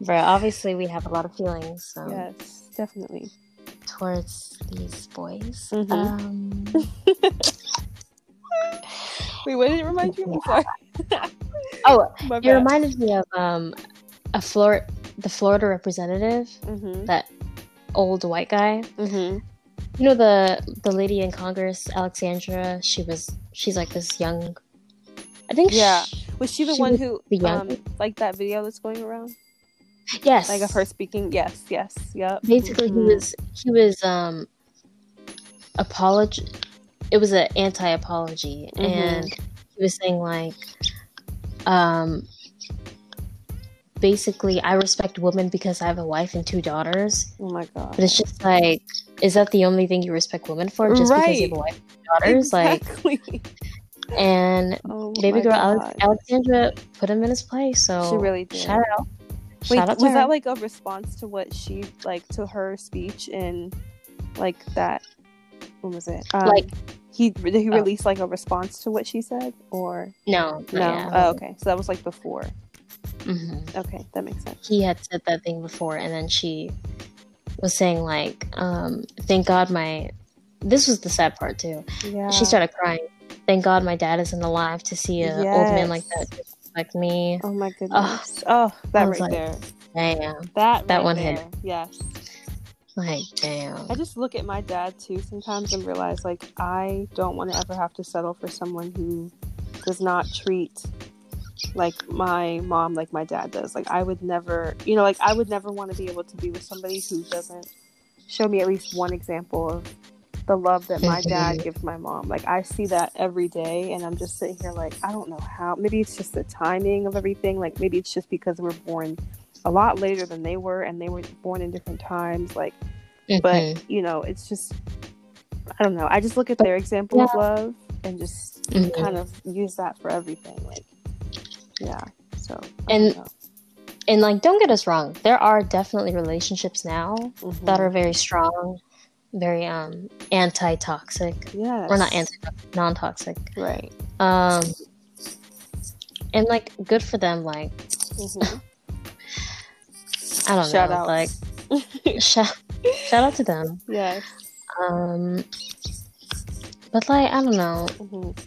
Bro, obviously we have a lot of feelings um, yes, definitely. Towards these boys. Mhm. Um, <laughs> Wait, what did it remind you? I'm sorry. <laughs> oh, <laughs> My it bad. reminded me of um, a Florida, the Florida representative, mm-hmm. that old white guy. Mm-hmm. You know the the lady in Congress, Alexandra. She was she's like this young. I think. Yeah. She, Was she the She one was who, the um, like that video that's going around, yes. like of her speaking? Yes, yes, yep. basically Mhm. he was he was um apology it was an anti-apology Mhm. and he was saying like um basically i respect women because i have a wife and two daughters Oh my god. but it's just like is that the only thing you respect women for just because you have a wife and two daughters Exactly. like and <laughs> oh baby girl Alex- alexandra put him in his place so She really did. shout out Wait, was to that like a response to what she like to her speech in like that? What was it? Um, Like- he did he Oh. release like a response to what she said or no no? Oh, okay, so that was like before. Mhm. Okay, that makes sense. he had said that thing before and then she was saying like um thank god my this was the sad part too Yeah. she started crying thank god my dad isn't alive to see a old man like that Disrespect me. Oh my goodness. Oh, that right like, there. Damn. That that right one there. hit. Yes. Like damn. I just look at my dad too sometimes and realize like I don't want to ever have to settle for someone who does not treat like my mom like my dad does. Like I would never, you know, like I would never want to be able to be with somebody who doesn't show me at least one example of the love that my dad gives my mom. Like I see that every day and I'm just sitting here like I don't know how. Maybe it's just the timing of everything. Like maybe it's just because we're born a lot later than they were and they were born in different times like Mhm. but you know it's just i don't know i just look at their example of love and just Mhm. kind of use that for everything like yeah so And- and like don't get us wrong, there are definitely relationships now Mhm. that are very strong, very um anti-toxic yes or not anti non-toxic. right Um and like good for them like Mhm. I don't Shout know, out. like <laughs> shout, shout out to them. yes Um but like I don't know. Mhm.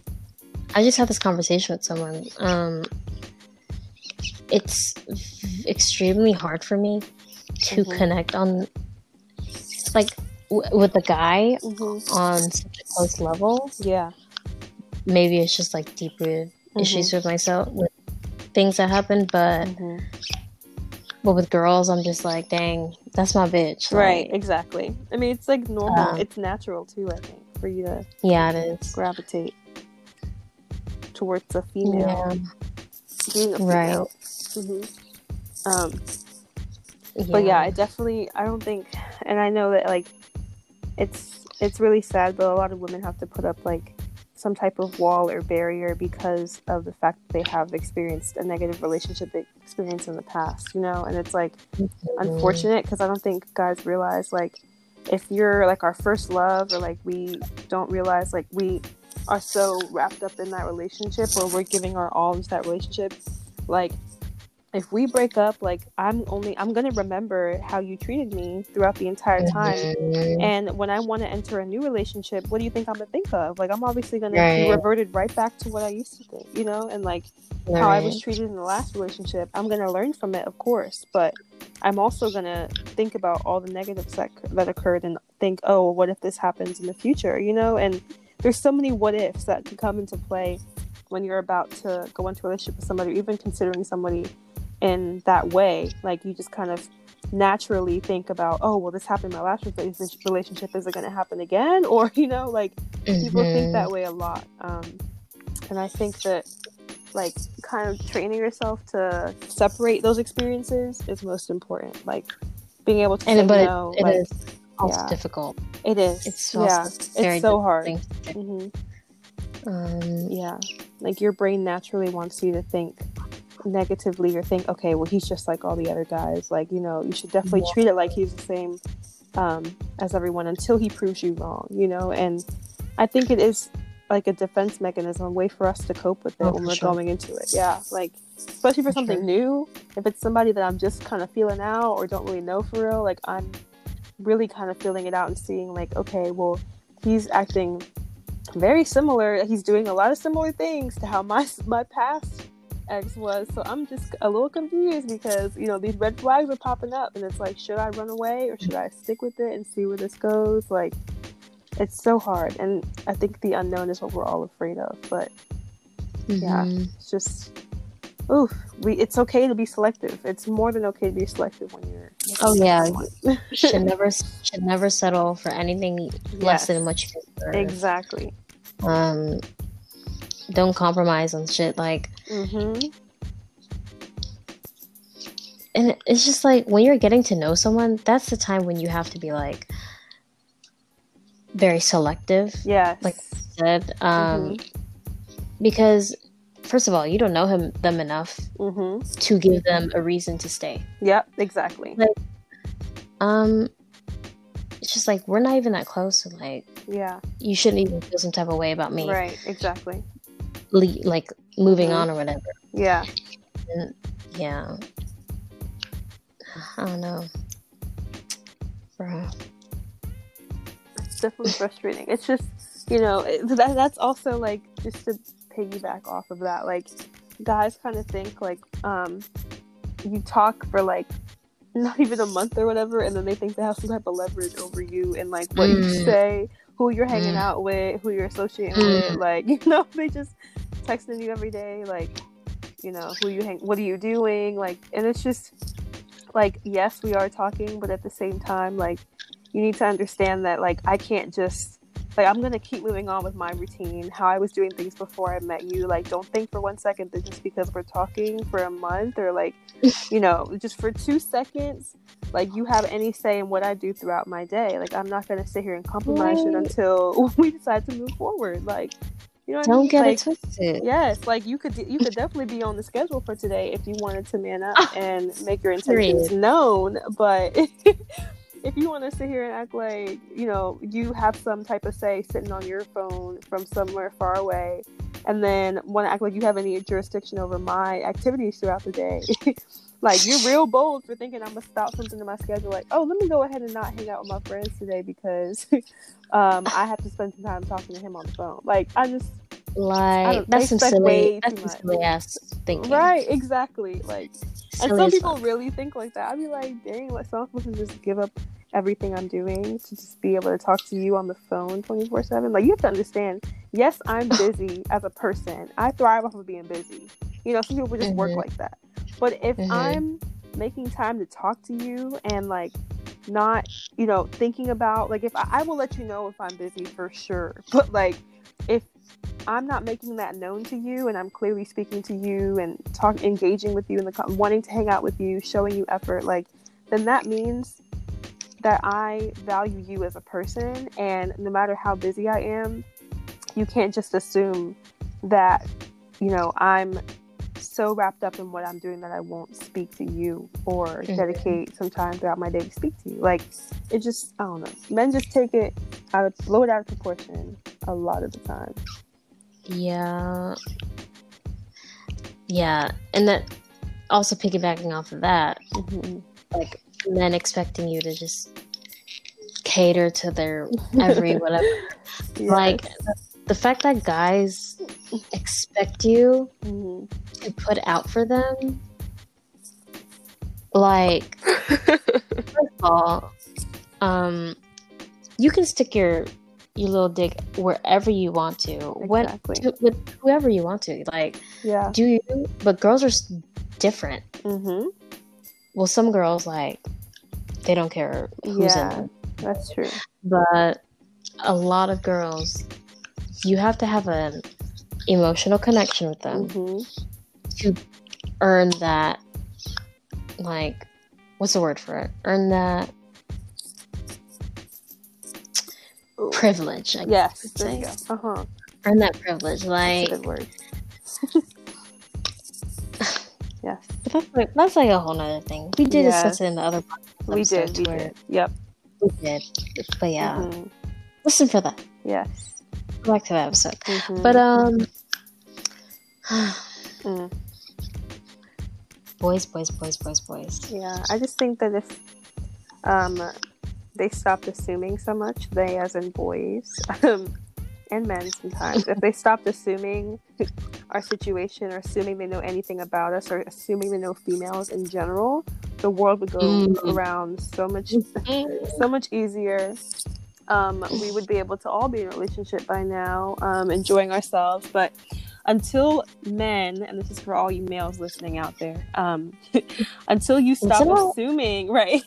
I just had this conversation with someone. Um, it's v- extremely hard for me to Mhm. connect on, like, w- with a guy Mhm. on such a close level. yeah Maybe it's just like deep rooted issues with myself, with things that happen. But Mhm. but with girls, I'm just like, dang, that's my bitch. right exactly i mean it's like normal Uh, it's natural too i think for you to yeah, it is. gravitate towards a female Yeah, being a right. female hmm um but yeah i definitely i don't think and i know that like it's it's really sad but a lot of women have to put up like some type of wall or barrier because of the fact that they have experienced a negative relationship experience in the past you know and it's like Mhm. unfortunate because i don't think guys realize like if you're like our first love or like we don't realize like we are so wrapped up in that relationship or we're giving our all into that relationship like if we break up like i'm only i'm gonna remember how you treated me throughout the entire time Mhm. and when i want to enter a new relationship what do you think i'm gonna think of like i'm obviously gonna be reverted right back to what i used to think you know and like how I was treated in the last relationship. I'm gonna learn from it, of course, but I'm also gonna think about all the negatives that that occurred and think, oh, what if this happens in the future? You know, and there's so many what ifs that can come into play when you're about to go into a relationship with somebody, even considering somebody in that way. Like you just kind of naturally think about, oh, well, this happened in my last rela- relationship. Is it gonna happen again? <laughs> Or you know, like people think that way a lot um, and i think that like kind of training yourself to separate those experiences is most important like being able to And but no it, like, it is also yeah. difficult. it is It's yeah it's so hard difficult thing to hmm. Um, yeah like your brain naturally wants you to think negatively or think okay well he's just like all the other guys like you know you should definitely Yeah. treat it like he's the same um, as everyone until he proves you wrong you know and i think it is like a defense mechanism a way for us to cope with it Oh, when we're sure. going into it yeah like especially for something sure. new if it's somebody that i'm just kind of feeling out or don't really know for real like i'm really kind of feeling it out and seeing like okay well he's acting very similar he's doing a lot of similar things to how my <laughs> my past ex was so i'm just a little confused because you know these red flags are popping up and it's like should i run away or should i stick with it and see where this goes like it's so hard and i think the unknown is what we're all afraid of but Yeah. mhm. it's just oof we it's okay to be selective it's more than okay to be selective when you're Oh, yeah. <laughs> should never should never settle for anything less than what you deserve. exactly Um, don't compromise on shit like, mm-hmm. and it's just like when you're getting to know someone, that's the time when you have to be like very selective. Yeah. Like Said, um, Mhm. because first of all, you don't know him them enough mm-hmm. to give them a reason to stay. yep exactly Like- Um, it's just like we're not even that close. So like, yeah you shouldn't even feel some type of way about me, right exactly le- like moving Mhm. on or whatever. yeah And, yeah, I don't know, bro. it's definitely frustrating. It's just, you know, it, that, that's also like just to piggyback off of that. Like, guys kind of think like um you talk for like not even a month or whatever, and then they think they have some type of leverage over you and like what mm. you say, who you're hanging mm. out with, who you're associating mm. with. Like, <laughs> you know, they just texting you every day, like, you know, who you hang, what are you doing, like, and it's just like, yes, we are talking, but at the same time, like, you need to understand that, like, I can't just like I'm gonna keep moving on with my routine, how I was doing things before I met you. Like, don't think for one second that just because we're talking for a month or like, <laughs> you know, just for two seconds, like you have any say in what I do throughout my day. Like, I'm not gonna sit here and compromise it until <laughs> we decide to move forward. Like, you know, don't I mean? get like, it twisted. Yes, like you could you could <laughs> definitely be on the schedule for today if you wanted to man up ah, and make your intentions known. But <laughs> if you want to sit here and act like you know you have some type of say sitting on your phone from somewhere far away and then want to act like you have any jurisdiction over my activities throughout the day <laughs> like you're real bold for thinking i'm gonna stop something in my schedule. Like oh let me go ahead and not hang out with my friends today because <laughs> um, i have to spend some time talking to him on the phone. Like i just like I that's some silly that's some silly ass thinking. Right exactly. Like and some people really think like that. I'd be like, dang, like some people just give up everything I'm doing to just be able to talk to you on the phone 24 7. Like, you have to understand, yes, I'm busy as a person. I thrive off of being busy. You know, some people just mm-hmm. work like that. But if mm-hmm. I'm making time to talk to you and like not, you know, thinking about, like, if I, I will let you know if I'm busy for sure. <laughs> But like, if I'm not making that known to you, and I'm clearly speaking to you and talk, engaging with you, and wanting to hang out with you, showing you effort, like, then that means that I value you as a person, and no matter how busy I am, you can't just assume that you know I'm so wrapped up in what I'm doing that I won't speak to you or mm-hmm. dedicate some time throughout my day to speak to you. Like it just I don't know. Men just take it out of blow it out of proportion a lot of the time. Yeah. Yeah. And that also piggybacking off of that, mm-hmm. like men expecting you to just cater to their every <laughs> whatever. yes. Like the fact that guys expect you mm-hmm. to put out for them, like, <laughs> first of all, um, you can stick your your little dick wherever you want to, exactly. when to, with whoever you want to. Like, yeah, do you? But girls are different. Mm-hmm. Well, some girls like they don't care who's yeah, in them. That's true. But a lot of girls, you have to have an emotional connection with them mm-hmm. to earn that. Like, what's the word for it? Earn that privilege. I yes, there you go. Uh huh. Earn that privilege, like good word. <laughs> yes, but that's like that's like a whole nother thing. We did yes. discuss it in the other. We did. We did. Yep. We did. But yeah, mm-hmm. listen for that. Yes. Back to that episode. Mm-hmm. But um. <sighs> mm. Boys, boys, boys, boys, boys. Yeah, I just think that if um they stopped assuming so much, they as in boys um, and men sometimes, if they stopped assuming <laughs> our situation or assuming they know anything about us or assuming they know females in general, the world would go mm. around so much so much easier. Um, we would be able to all be in a relationship by now, um, enjoying ourselves. But until men, and this is for all you males listening out there, um, <laughs> until you stop assuming, <laughs> right?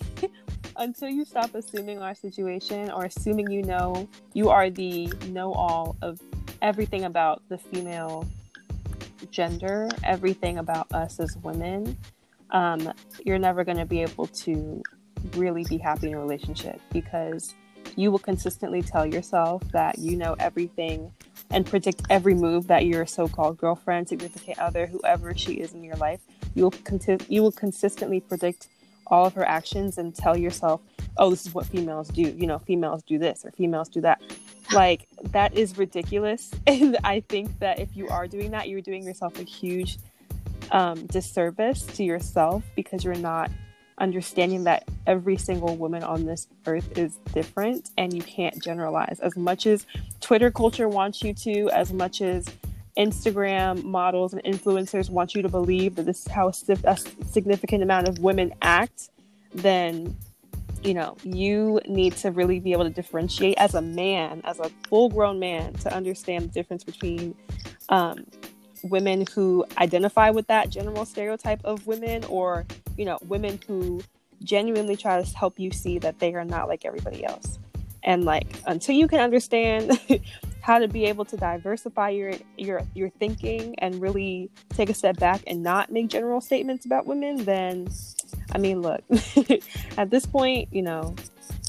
until you stop assuming our situation or assuming you know you are the know all of everything about the female gender, everything about us as women, um, you're never going to be able to really be happy in a relationship because you will consistently tell yourself that you know everything and predict every move that your so-called girlfriend, significant other, whoever she is in your life, you will conti- you will consistently predict all of her actions and tell yourself, oh, this is what females do. You know, females do this or females do that. Like, that is ridiculous. <laughs> And I think that if you are doing that, you're doing yourself a huge um, disservice to yourself because you're not understanding that every single woman on this earth is different and you can't generalize. As much as Twitter culture wants you to, as much as Instagram models and influencers want you to believe that this is how a significant amount of women act, then you know you need to really be able to differentiate as a man, as a full-grown man, to understand the difference between um, women who identify with that general stereotype of women, or you know women who genuinely try to help you see that they are not like everybody else. And like until you can understand <laughs> how to be able to diversify your your your thinking and really take a step back and not make general statements about women, then I mean, look, <laughs> at this point, you know,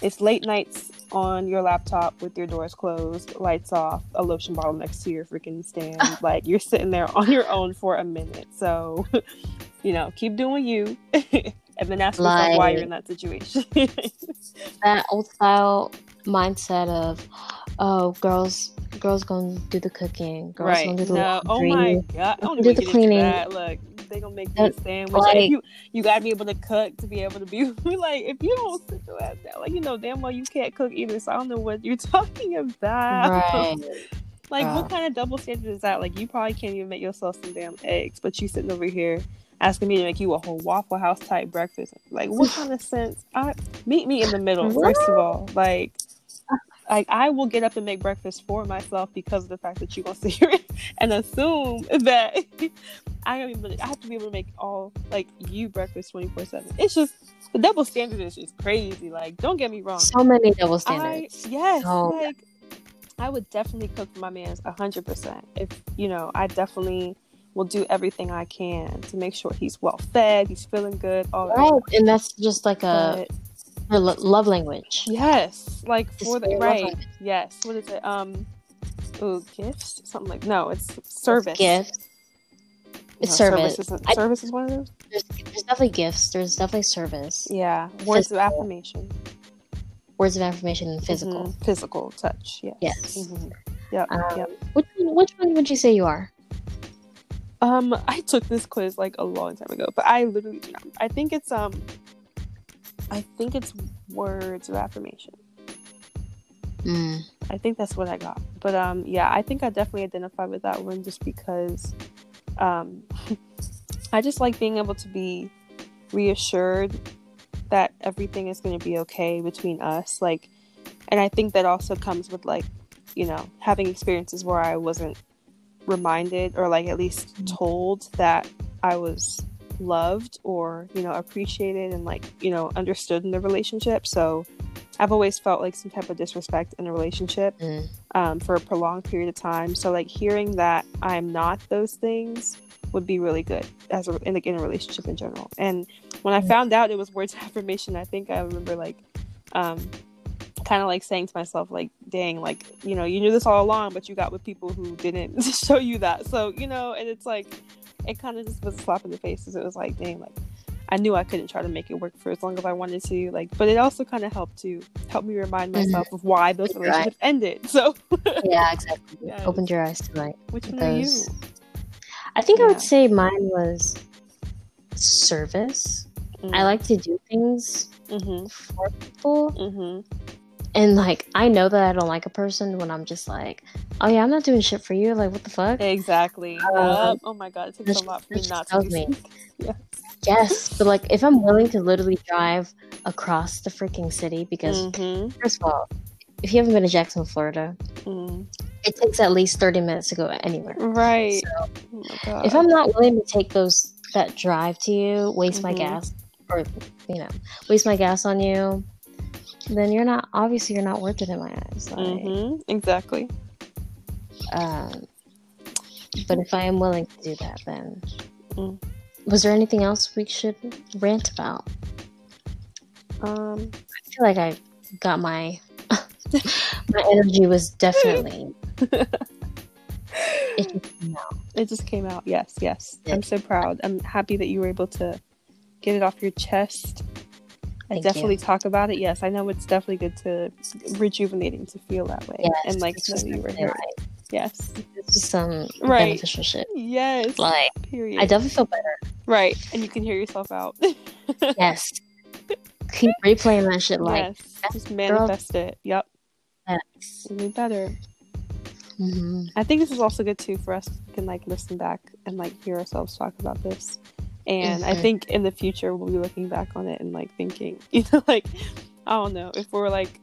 it's late nights on your laptop with your doors closed, lights off, a lotion bottle next to your freaking stand. <laughs> like you're sitting there on your own for a minute. So, <laughs> you know, keep doing you. <laughs> and then ask yourself like, why you're in that situation. that old style mindset of, oh, girls, girls gonna do the cooking, girls right. gonna do the no. Oh my god, I don't the cleaning. Look, they gonna make a sandwich. Like, you, you gotta be able to cook to be able to be <laughs> like. If you don't sit your ass down, like you know damn well you can't cook either. So I don't know what you're <laughs> talking about. Right. like uh, what kind of double standard is that? Like you probably can't even make yourself some damn eggs, but you sitting over here asking me to make you a whole Waffle House type breakfast. Like, what kind of sense? I meet me in the middle, first of all. Like, like I will get up and make breakfast for myself because of the fact that you're gonna <laughs> sit here and assume that <laughs> I have, I have to be able to make all like you breakfast twenty four seven. It's just the double standard is just crazy. Like, don't get me wrong. So many double standards. I, yes, so like I would definitely cook for my man's hundred percent. If you know, I definitely will do everything I can to make sure he's well fed, he's feeling good, all right. That. And that's just like a but, love language. Yes, like for the right. Yes, what is it? Um, oh, gifts, something like no, it's service. Gifts. It's no, service. Service, I, service is one of those. There's, there's definitely gifts. There's definitely service. Yeah, words physical. of affirmation. Words of affirmation and physical. Mm-hmm. Physical touch. Yes. Yes. Mm-hmm. Yep. Um, yep. Which which one would you say you are? Um, I took this quiz like a long time ago, but I literally do not. I think it's um, I think it's words of affirmation. Mm. I think that's what I got. But um, yeah, I think I definitely identify with that one just because um, <laughs> I just like being able to be reassured that everything is going to be okay between us. Like, and I think that also comes with like, you know, having experiences where I wasn't reminded or like at least mm-hmm. told that I was loved or you know appreciated and like you know understood in the relationship so i've always felt like some type of disrespect in a relationship mm. um, for a prolonged period of time so like hearing that i'm not those things would be really good as a in, like, in a relationship in general and when i mm. found out it was words of affirmation i think i remember like um, kind of like saying to myself like dang like you know you knew this all along but you got with people who didn't <laughs> show you that so you know and it's like it kind of just was a slap in the face because it was like dang like i knew i couldn't try to make it work for as long as i wanted to like but it also kind of helped to help me remind mm-hmm. myself mm-hmm. of why those relationships ended <laughs> so yeah exactly yes. opened your eyes to like which one those... are you i think yeah. i would say mine was service mm-hmm. i like to do things mm-hmm. for people mm-hmm and like I know that I don't like a person when I'm just like, oh yeah, I'm not doing shit for you. Like what the fuck? Exactly. Um, oh my god, it takes a lot for me not to. Me. <laughs> yes. Yes, but like if I'm willing to literally drive across the freaking city, because mm-hmm. first of all, if you haven't been to Jackson, Florida, mm. it takes at least thirty minutes to go anywhere. Right. So, oh if I'm not willing to take those that drive to you, waste mm-hmm. my gas, or you know, waste my gas on you then you're not obviously you're not worth it in my eyes. Like, mm-hmm, exactly. Um, but if I am willing to do that, then mm. was there anything else we should rant about? Um, I feel like I got my <laughs> my energy was definitely. <laughs> it just came out. It just came out. Yes, yes. I'm so proud. I'm happy that you were able to get it off your chest I definitely you. talk about it. Yes, I know it's definitely good to rejuvenating to feel that way. Yes, and like know you were Right. Yes. It's just some right. beneficial shit. Yes. Like period. I definitely feel better. Right. And you can hear yourself out. yes. <laughs> Keep replaying that shit like yes. just manifest girl. it. Yep. Yes. Be better. Mm-hmm. I think this is also good too for us we can like listen back and like hear ourselves talk about this. And I think in the future we'll be looking back on it and like thinking, <laughs> you know, like I don't know if we're like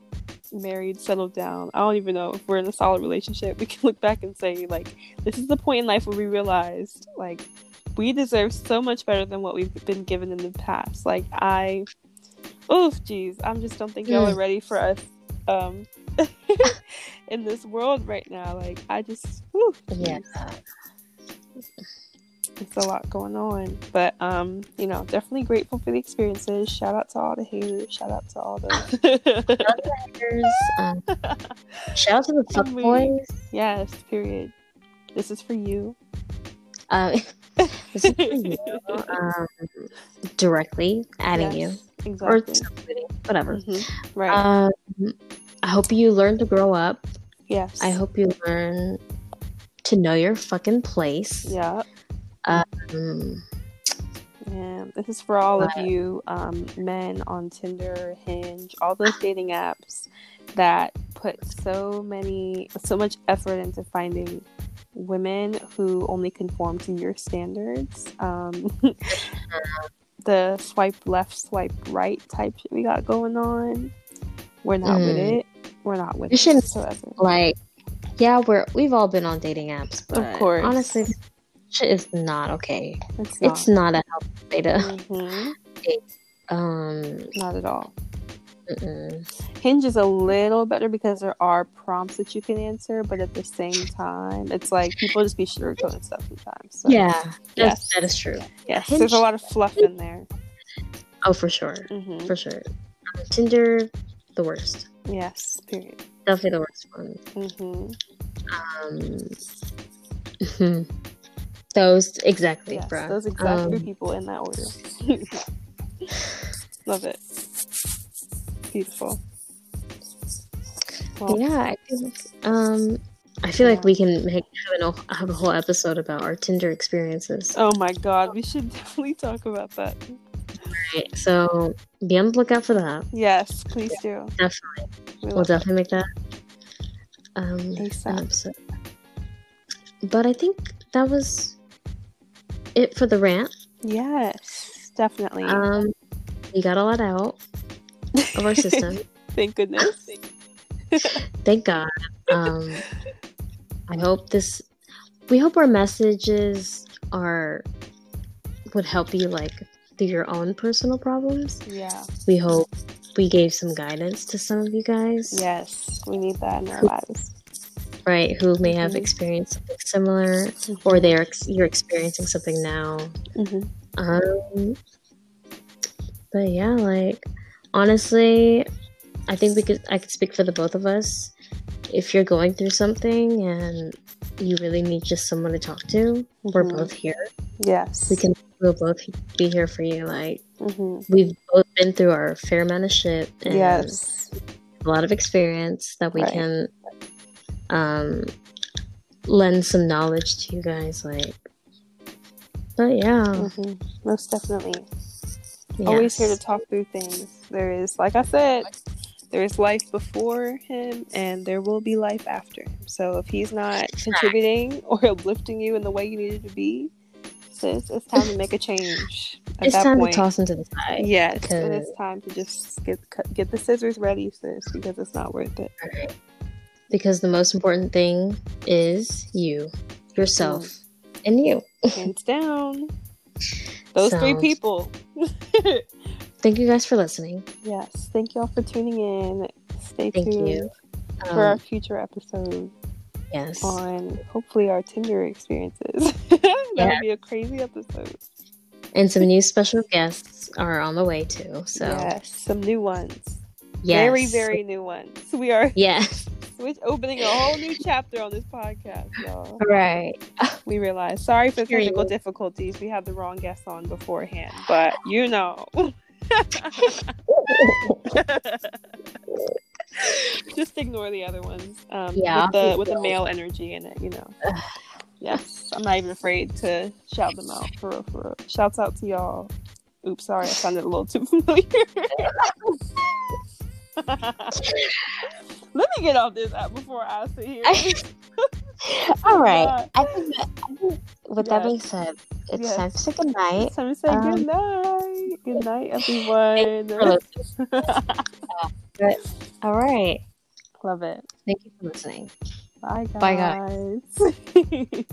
married, settled down. I don't even know if we're in a solid relationship. We can <laughs> look back and say like, this is the point in life where we realized like we deserve so much better than what we've been given in the past. Like I, oof, geez, I just don't think y'all are ready for us. Um, <laughs> in this world right now, like I just, whew, Yeah. It's a lot going on but um you know definitely grateful for the experiences shout out to all the haters shout out to all the <laughs> Um, shout out to the <laughs> fuck boys. yes period this is for you Uh, <laughs> this is for you. Um, directly adding you Yes, or exactly somebody, whatever. Mhm. right Um, I hope you learn to grow up. yes I hope you learn to know your fucking place. yeah Um, yeah this is for all of you um men on tinder hinge all those dating apps that put so many so much effort into finding women who only conform to your standards um <laughs> the swipe left swipe right type shit we got going on we're not with Mm. it we're not with You it shouldn't- whatsoever like, yeah, we're we've all been on dating apps, but Of course. honestly, shit is not okay. it's not, It's not a healthy way to. Mhm. Um, not at all mm-mm. Hinge is a little better because there are prompts that you can answer, but at the same time, it's like people just be sugarcoating stuff sometimes. So, yeah, that's, Yes. that is true. yes, Hinge- there's a lot of fluff in there. Oh, for sure, hmm for sure. Um, Tinder, the worst. Yes, period. Definitely the worst one. <laughs> hmm Um, mhm. Those exactly, Yes, bruh. those exact three Um, people in that order. <laughs> Love it. Beautiful. Well, yeah, I think. Um, I feel Yeah. like we can make have, an, have a whole episode about our Tinder experiences. Oh my god, we should <laughs> definitely talk about that. Right, so be on the lookout for that. Yes, please do. Definitely, We we'll love definitely make that. Um, ASAP. episode. But I think that was it for the rant. Yes, definitely. Um, we got a lot out of our system. <laughs> Thank goodness. <laughs> Thank God. Um, I hope this. We hope our messages are would help you like through your own personal problems. Yeah. We hope we gave some guidance to some of you guys, Yes, we need that in our lives. Right? Who may have Mhm. experienced something similar, or they're ex- you're experiencing something now. hmm Um, but yeah, like honestly, I think we could. I could speak for the both of us. If you're going through something and you really need just someone to talk to, we're Mhm. both here. Yes. We can. We'll both be here for you. Like hmm we've both been through our fair amount of shit and Yes. a lot of experience that we Right. can um lend some knowledge to you guys. Like, but yeah, hmm Most definitely. Always here to talk through things. There is, like I said, there is life before him, and there will be life after him. So if he's not contributing <laughs> or uplifting you in the way you needed to be, sis, it's time to make a change. At It's that time point. to toss into the side. Yes, and it's time to just get get the scissors ready, sis, because it's not worth it. Because the most important thing is you, yourself, Mm. and you. Hands <laughs> down. Those three people. <laughs> Thank you guys for listening. yes. Thank y'all for tuning in. Stay Thank tuned you. for our Um, future episodes. yes. on hopefully our Tinder experiences. <laughs> that Yeah. would be a crazy episode. And some new special guests are on the way too. So Yes, some new ones. yes. Very, very new ones. We are Yes. Switch opening a whole new chapter on this podcast, y'all. Right. We realize. Sorry for the Period. technical difficulties. We had the wrong guest on beforehand, but you know. <laughs> Just ignore the other ones. Um, Yeah, with the with the male energy in it, you know. yes, I'm not even afraid to shout them out for real, for real. Shouts out to y'all. Oops, sorry, I sounded a little too <laughs> familiar. <laughs> Let me get off this app before I sit here. <laughs> All <laughs> right. I think, that, I think with yes. that being said, it's yes. time to say good night. It's time to say um, <laughs> good night. Good night, everyone. but, all right. Love it. Thank you for listening. Bye, guys. Bye, guys.